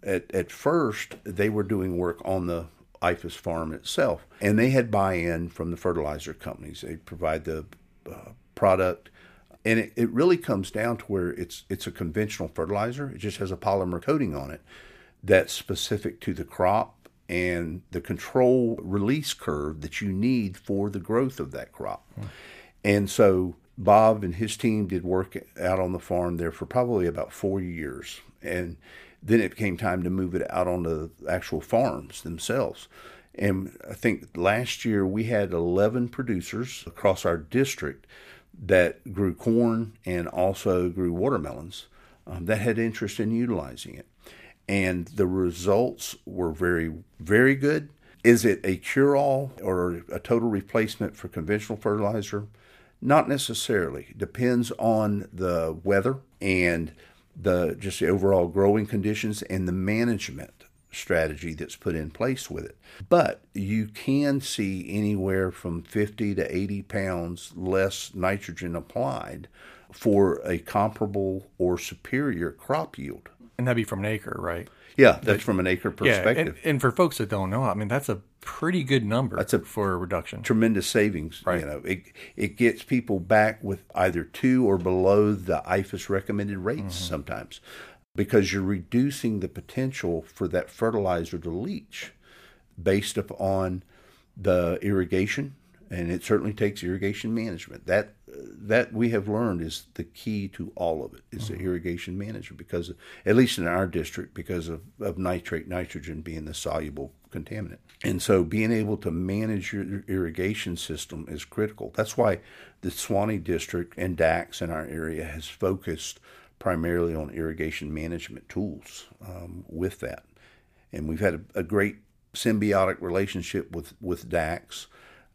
At, at first, they were doing work on the IFAS farm itself, and they had buy in from the fertilizer companies. They provide the uh, product and it, it really comes down to where it's it's a conventional fertilizer. It just has a polymer coating on it that's specific to the crop and the control release curve that you need for the growth of that crop. Hmm. And so Bob and his team did work out on the farm there for probably about four years. And then it came time to move it out onto the actual farms themselves. And I think last year we had 11 producers across our district that grew corn and also grew watermelons um, that had interest in utilizing it. And the results were very, very good. Is it a cure all or a total replacement for conventional fertilizer? Not necessarily. Depends on the weather and the just the overall growing conditions and the management strategy that's put in place with it. But you can see anywhere from 50 to 80 pounds less nitrogen applied for a comparable or superior crop yield. And that'd be from an acre, right? Yeah, that's but, from an acre perspective. Yeah, and, and, for folks that don't know, I mean, that's a pretty good number that's a for a reduction. Tremendous savings. Right. You know, it, it gets people back with either two or below the IFAS recommended rates mm-hmm. sometimes because you're reducing the potential for that fertilizer to leach based upon the irrigation and it certainly takes irrigation management that that we have learned is the key to all of it is mm-hmm. the irrigation management because at least in our district because of, of nitrate nitrogen being the soluble contaminant. And so being able to manage your irrigation system is critical. That's why the Suwannee District and DACS in our area has focused primarily on irrigation management tools um, with that. And we've had a, a, great symbiotic relationship with, with DACS.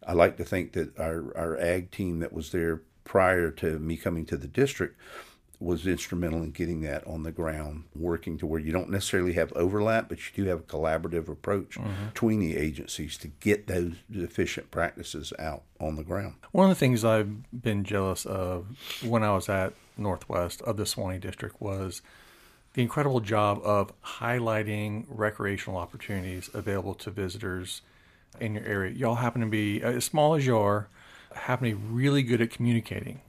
I like to think that our, our ag team that was there prior to me coming to the district was instrumental in getting that on the ground, working to where you don't necessarily have overlap, but you do have a collaborative approach mm-hmm. between the agencies to get those efficient practices out on the ground. One of the things I've been jealous of when I was at Northwest of the Suwannee District was the incredible job of highlighting recreational opportunities available to visitors in your area. Y'all happen to be, uh, as small as you are, happen to be really good at communicating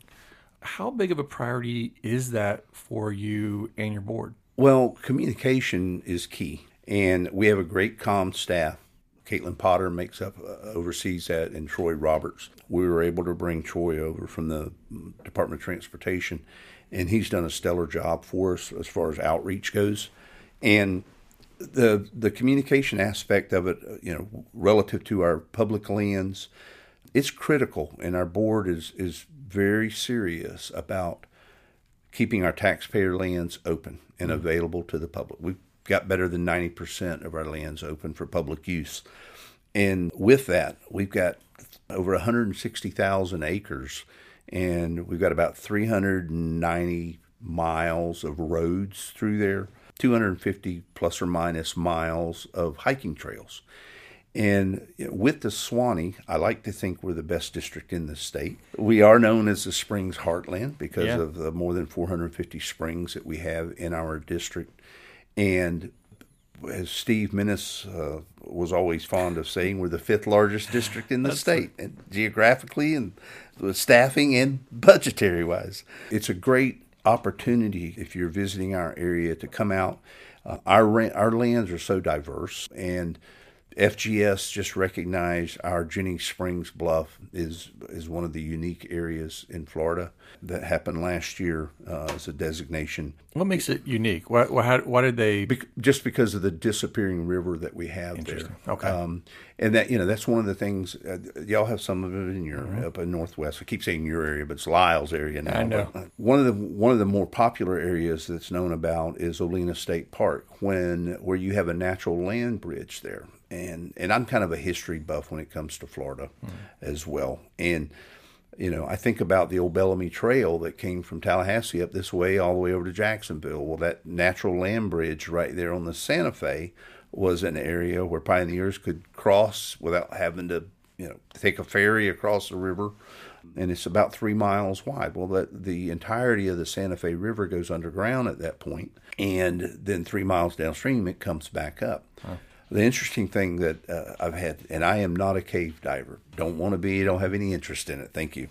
how big of a priority is that for you and your board? Well, communication is key, and we have a great comm staff. Caitlin Potter makes up uh, oversees that, and Troy Roberts. We were able to bring Troy over from the Department of Transportation, and he's done a stellar job for us as far as outreach goes. And the the communication aspect of it, uh, you know, relative to our public lands, it's critical, and our board is is very serious about keeping our taxpayer lands open and mm-hmm. available to the public. We've got better than 90% of our lands open for public use. And with that, we've got over 160,000 acres and we've got about 390 miles of roads through there, 250 plus or minus miles of hiking trails. And with the Suwannee, I like to think we're the best district in the state. We are known as the Springs Heartland because yeah. of the more than 450 springs that we have in our district. And as Steve Minnis uh, was always fond of saying, we're the fifth largest district in the state, and geographically and staffing and budgetary wise. It's a great opportunity if you're visiting our area to come out. Uh, our our lands are so diverse and FGS just recognized our Jennings Springs Bluff is is one of the unique areas in Florida that happened last year uh, as a designation. What makes it unique? Why, why, why did they? Be- just because of the disappearing river that we have there. Okay. Um, and that you know that's one of the things. Uh, y'all have some of it in your mm-hmm. up in Northwest. I keep saying your area, but it's Lyle's area now. I know. But, one of the one of the more popular areas that's known about is O'Leno State Park, when where you have a natural land bridge there and and I'm kind of a history buff when it comes to Florida mm. as well. And you know, I think about the old Bellamy Trail that came from Tallahassee up this way all the way over to Jacksonville. Well, that natural land bridge right there on the Santa Fe was an area where pioneers could cross without having to, you know, take a ferry across the river. And it's about three miles wide. Well, that the entirety of the Santa Fe River goes underground at that point, and then three miles downstream it comes back up. Huh. The interesting thing that uh, I've had, and I am not a cave diver, don't want to be, don't have any interest in it, thank you.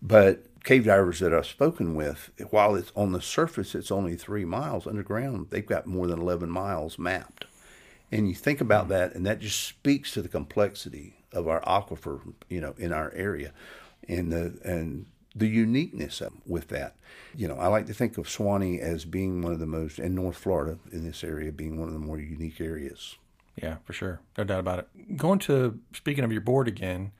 But cave divers that I've spoken with, while it's on the surface, it's only three miles underground, they've got more than 11 miles mapped. And you think about hmm. that, and that just speaks to the complexity of our aquifer, you know, in our area, and the and the uniqueness with that. You know, I like to think of Suwannee as being one of the most, and North Florida in this area being one of the more unique areas. Yeah, for sure. No doubt about it. Going to speaking of your board again,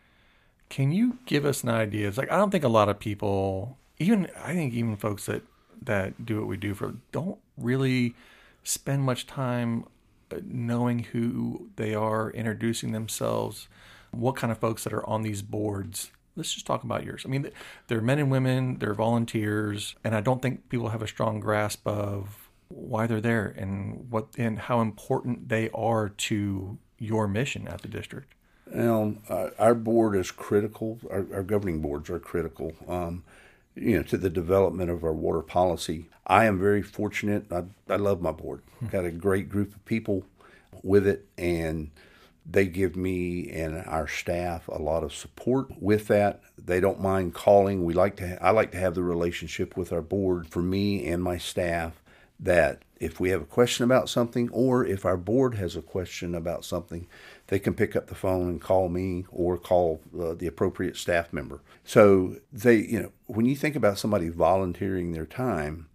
can you give us an idea? It's like I don't think a lot of people, even I think even folks that that do what we do for don't really spend much time uh, knowing who they are, introducing themselves, what kind of folks that are on these boards. Let's just talk about yours. I mean, they're men and women, they're volunteers, and I don't think people have a strong grasp of why they're there and what and how important they are to your mission at the district. Uh, our board is critical. Our, our governing boards are critical. Um, you know, to the development of our water policy. I am very fortunate. I, I love my board. Hmm. Got a great group of people with it, and they give me and our staff a lot of support with that. They don't mind calling. We like to. I like to have the relationship with our board for me and my staff that if we have a question about something or if our board has a question about something, they can pick up the phone and call me or call uh, the appropriate staff member. So they, you know, when you think about somebody volunteering their time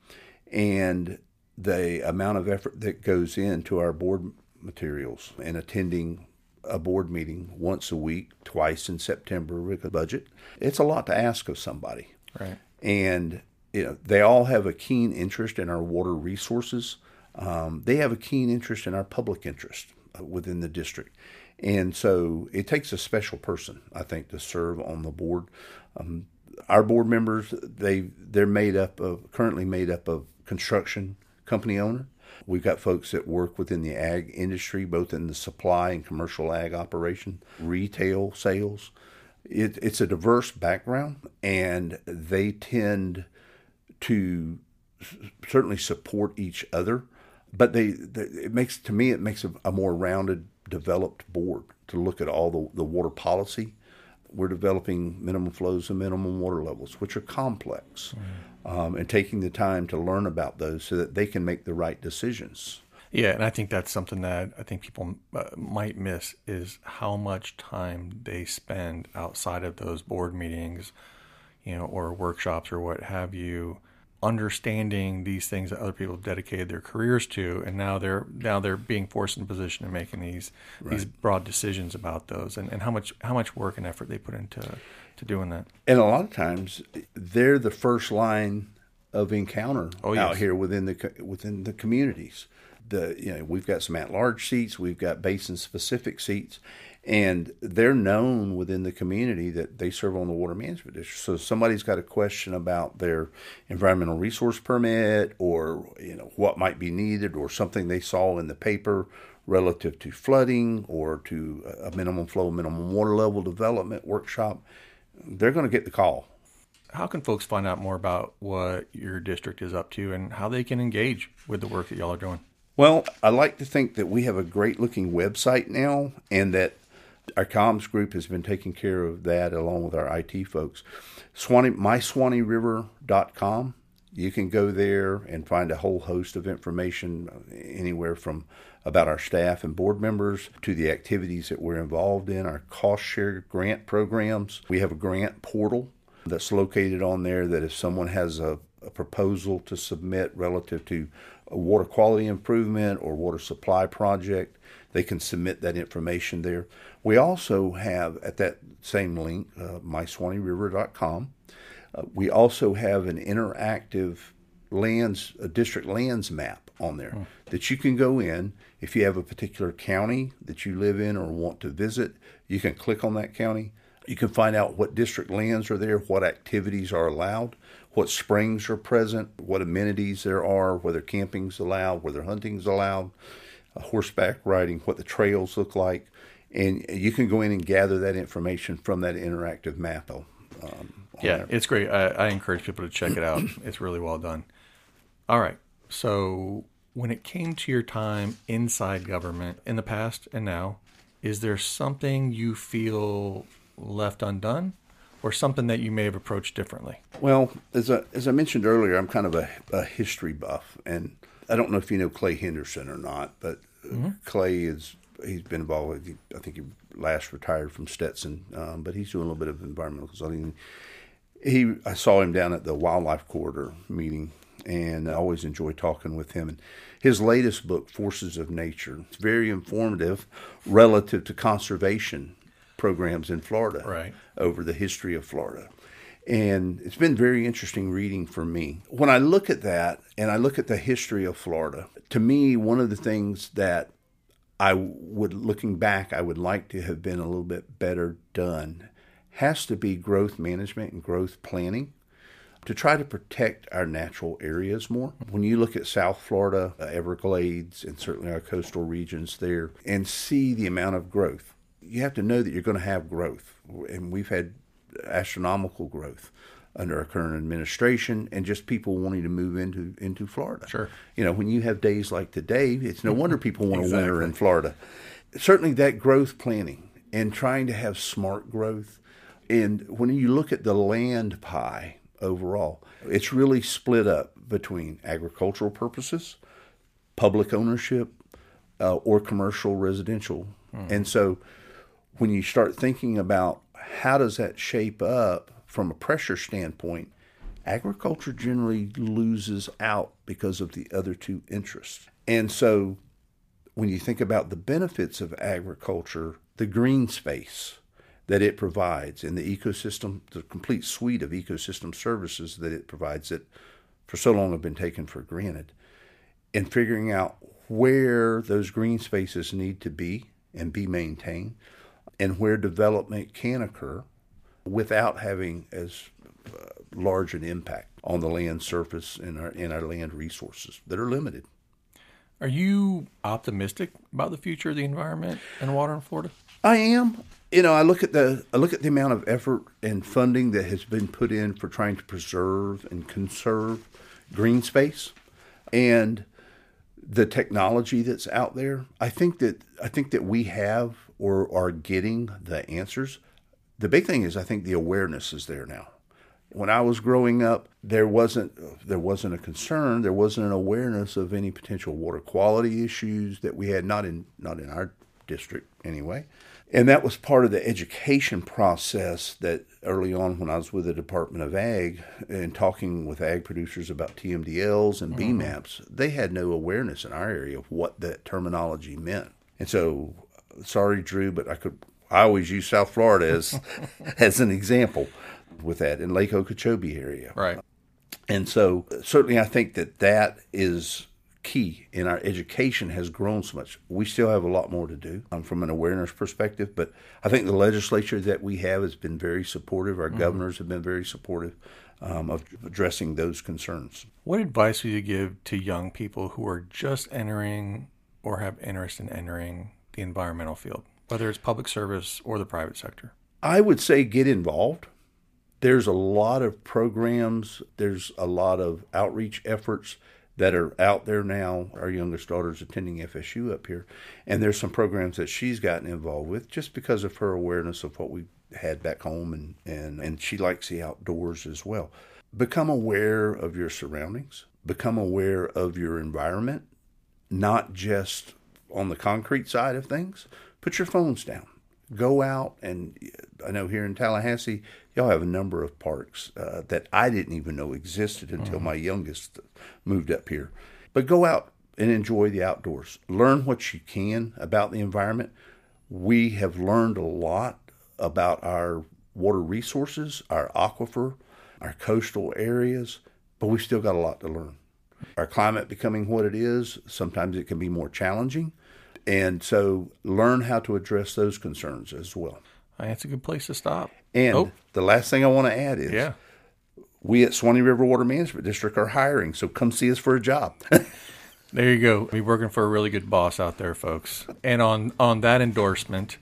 and the amount of effort that goes into our board materials and attending a board meeting once a week, twice in September with a budget. It's a lot to ask of somebody. Right. And you know, they all have a keen interest in our water resources. Um, they have a keen interest in our public interest uh, within the district. And so it takes a special person, I think, to serve on the board. Um, our board members, they they're made up of currently made up of construction company owner. We've got folks that work within the ag industry, both in the supply and commercial ag operation, retail sales. It, it's a diverse background, and they tend to certainly support each other. But they, they it makes to me it makes a, a more rounded, developed board to look at all the, the water policy we're developing minimum flows and minimum water levels, which are complex, mm. um, and taking the time to learn about those so that they can make the right decisions. Yeah, and I think that's something that I think people uh, might miss is how much time they spend outside of those board meetings, you know, or workshops or what have you, understanding these things that other people have dedicated their careers to, and now they're now they're being forced in a position of making these right. these broad decisions about those, and, and how much how much work and effort they put into to doing that. And a lot of times, they're the first line of encounter oh, yes. out here within the within the communities. The you know we've got some at large seats, we've got basin specific seats, and they're known within the community that they serve on the water management district. So somebody's got a question about their environmental resource permit or you know what might be needed or something they saw in the paper relative to flooding or to a minimum flow, minimum water level development workshop, they're going to get the call. How can folks find out more about what your district is up to and how they can engage with the work that y'all are doing? Well, I like to think that we have a great looking website now and that our comms group has been taking care of that along with our IT folks. Suwannee, mysuwanneeriver.com. You can go there and find a whole host of information, uh, anywhere from about our staff and board members to the activities that we're involved in, our cost share grant programs. We have a grant portal that's located on there that if someone has a, a proposal to submit relative to a water quality improvement or water supply project, they can submit that information there. We also have at that same link, uh, mysuwanneeriver.com, uh, we also have an interactive lands, a district lands map on there mm. that you can go in. If you have a particular county that you live in or want to visit, you can click on that county. You can find out what district lands are there, what activities are allowed, what springs are present, what amenities there are, whether camping's allowed, whether hunting's allowed, horseback riding, what the trails look like and you can go in and gather that information from that interactive map. Um, yeah, there. it's great. I, I, encourage people to check it out. [clears throat] it's really well done. All right. So, when it came to your time inside government in the past and now, is there something you feel left undone? Or something that you may have approached differently? Well, as I, as I mentioned earlier, I'm kind of a, a history buff, and I don't know if you know Clay Henderson or not, but mm-hmm. Clay is he's been involved. With, I think he last retired from Stetson, um, but he's doing a little bit of environmental consulting. He, I saw him down at the Wildlife Corridor meeting, and I always enjoy talking with him. And his latest book, Forces of Nature, it's very informative relative to conservation programs in Florida right. over the history of Florida. And it's been very interesting reading for me. When I look at that and I look at the history of Florida, to me, one of the things that I would, looking back, I would like to have been a little bit better done. Has to be growth management and growth planning to try to protect our natural areas more. When you look at South Florida, uh, Everglades, and certainly our coastal regions there, and see the amount of growth, you have to know that you're going to have growth. And we've had astronomical growth under our current administration and just people wanting to move into into Florida. Sure. You know, when you have days like today, it's no wonder people want exactly. to winter in Florida. Certainly that growth planning and trying to have smart growth and when you look at the land pie overall, it's really split up between agricultural purposes, public ownership, uh, or commercial residential. Hmm. And so when you start thinking about how does that shape up from a pressure standpoint, agriculture generally loses out because of the other two interests. And so when you think about the benefits of agriculture, the green space that it provides and the ecosystem, the complete suite of ecosystem services that it provides that for so long have been taken for granted, and figuring out where those green spaces need to be and be maintained and where development can occur without having as uh, large an impact on the land surface and our, and our land resources that are limited. Are you optimistic about the future of the environment and water in Florida? I am. You know, I look at the I look at the amount of effort and funding that has been put in for trying to preserve and conserve green space and the technology that's out there. I think that I think that we have or are getting the answers. The big thing is I think the awareness is there now. When I was growing up, there wasn't there wasn't a concern, there wasn't an awareness of any potential water quality issues that we had not in not in our district anyway. And that was part of the education process that early on when I was with the Department of Ag and talking with ag producers about TMDLs and mm-hmm. BMAPs, they had no awareness in our area of what that terminology meant. And so, sorry, Drew, but I could I always use South Florida as [laughs] as an example with that in Lake Okeechobee area. Right. And so, certainly, I think that that is key in our education has grown so much. We still have a lot more to do um, from an awareness perspective, but I think the legislature that we have has been very supportive. Our mm-hmm. governors have been very supportive um, of addressing those concerns. What advice would you give to young people who are just entering or have interest in entering the environmental field, whether it's public service or the private sector? I would say get involved. There's a lot of programs, there's a lot of outreach efforts that are out there now. Our youngest daughter's attending FSU up here, and there's some programs that she's gotten involved with just because of her awareness of what we had back home, and and and she likes the outdoors as well. Become aware of your surroundings. Become aware of your environment, not just on the concrete side of things. Put your phones down. Go out and I know here in Tallahassee, y'all have a number of parks uh, that I didn't even know existed until mm-hmm. my youngest moved up here. But go out and enjoy the outdoors. Learn what you can about the environment. We have learned a lot about our water resources, our aquifer, our coastal areas, but we've still got a lot to learn. Our climate becoming what it is, sometimes it can be more challenging. And so learn how to address those concerns as well. That's a good place to stop. And oh. the last thing I want to add is yeah. we at Suwannee River Water Management District are hiring, so come see us for a job. [laughs] there you go. Be working for a really good boss out there, folks. And on on that endorsement,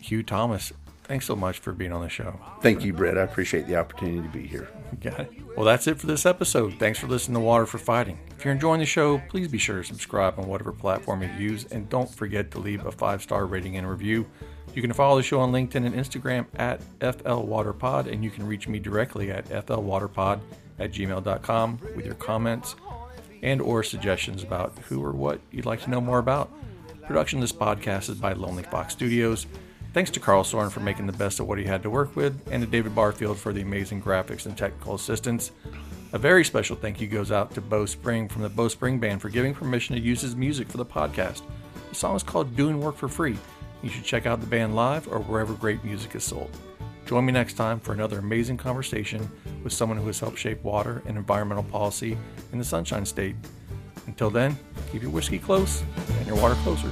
Hugh Thomas, thanks so much for being on the show. Thank you, Brett. I appreciate the opportunity to be here. Got it. Well, that's it for this episode. Thanks for listening to Water for Fighting. If you're enjoying the show, please be sure to subscribe on whatever platform you use, and don't forget to leave a five star rating and review. You can follow the show on LinkedIn and Instagram at FLWaterPod, and you can reach me directly at FLWaterPod at gmail.com with your comments and or suggestions about who or what you'd like to know more about. Production of this podcast is by Lonely Fox Studios. Thanks to Carl Soren for making the best of what he had to work with, and to David Barfield for the amazing graphics and technical assistance. A very special thank you goes out to Bo Spring from the Bo Spring Band for giving permission to use his music for the podcast. The song is called Doing Work for Free. You should check out the band live or wherever great music is sold. Join me next time for another amazing conversation with someone who has helped shape water and environmental policy in the Sunshine State. Until then, keep your whiskey close and your water closer.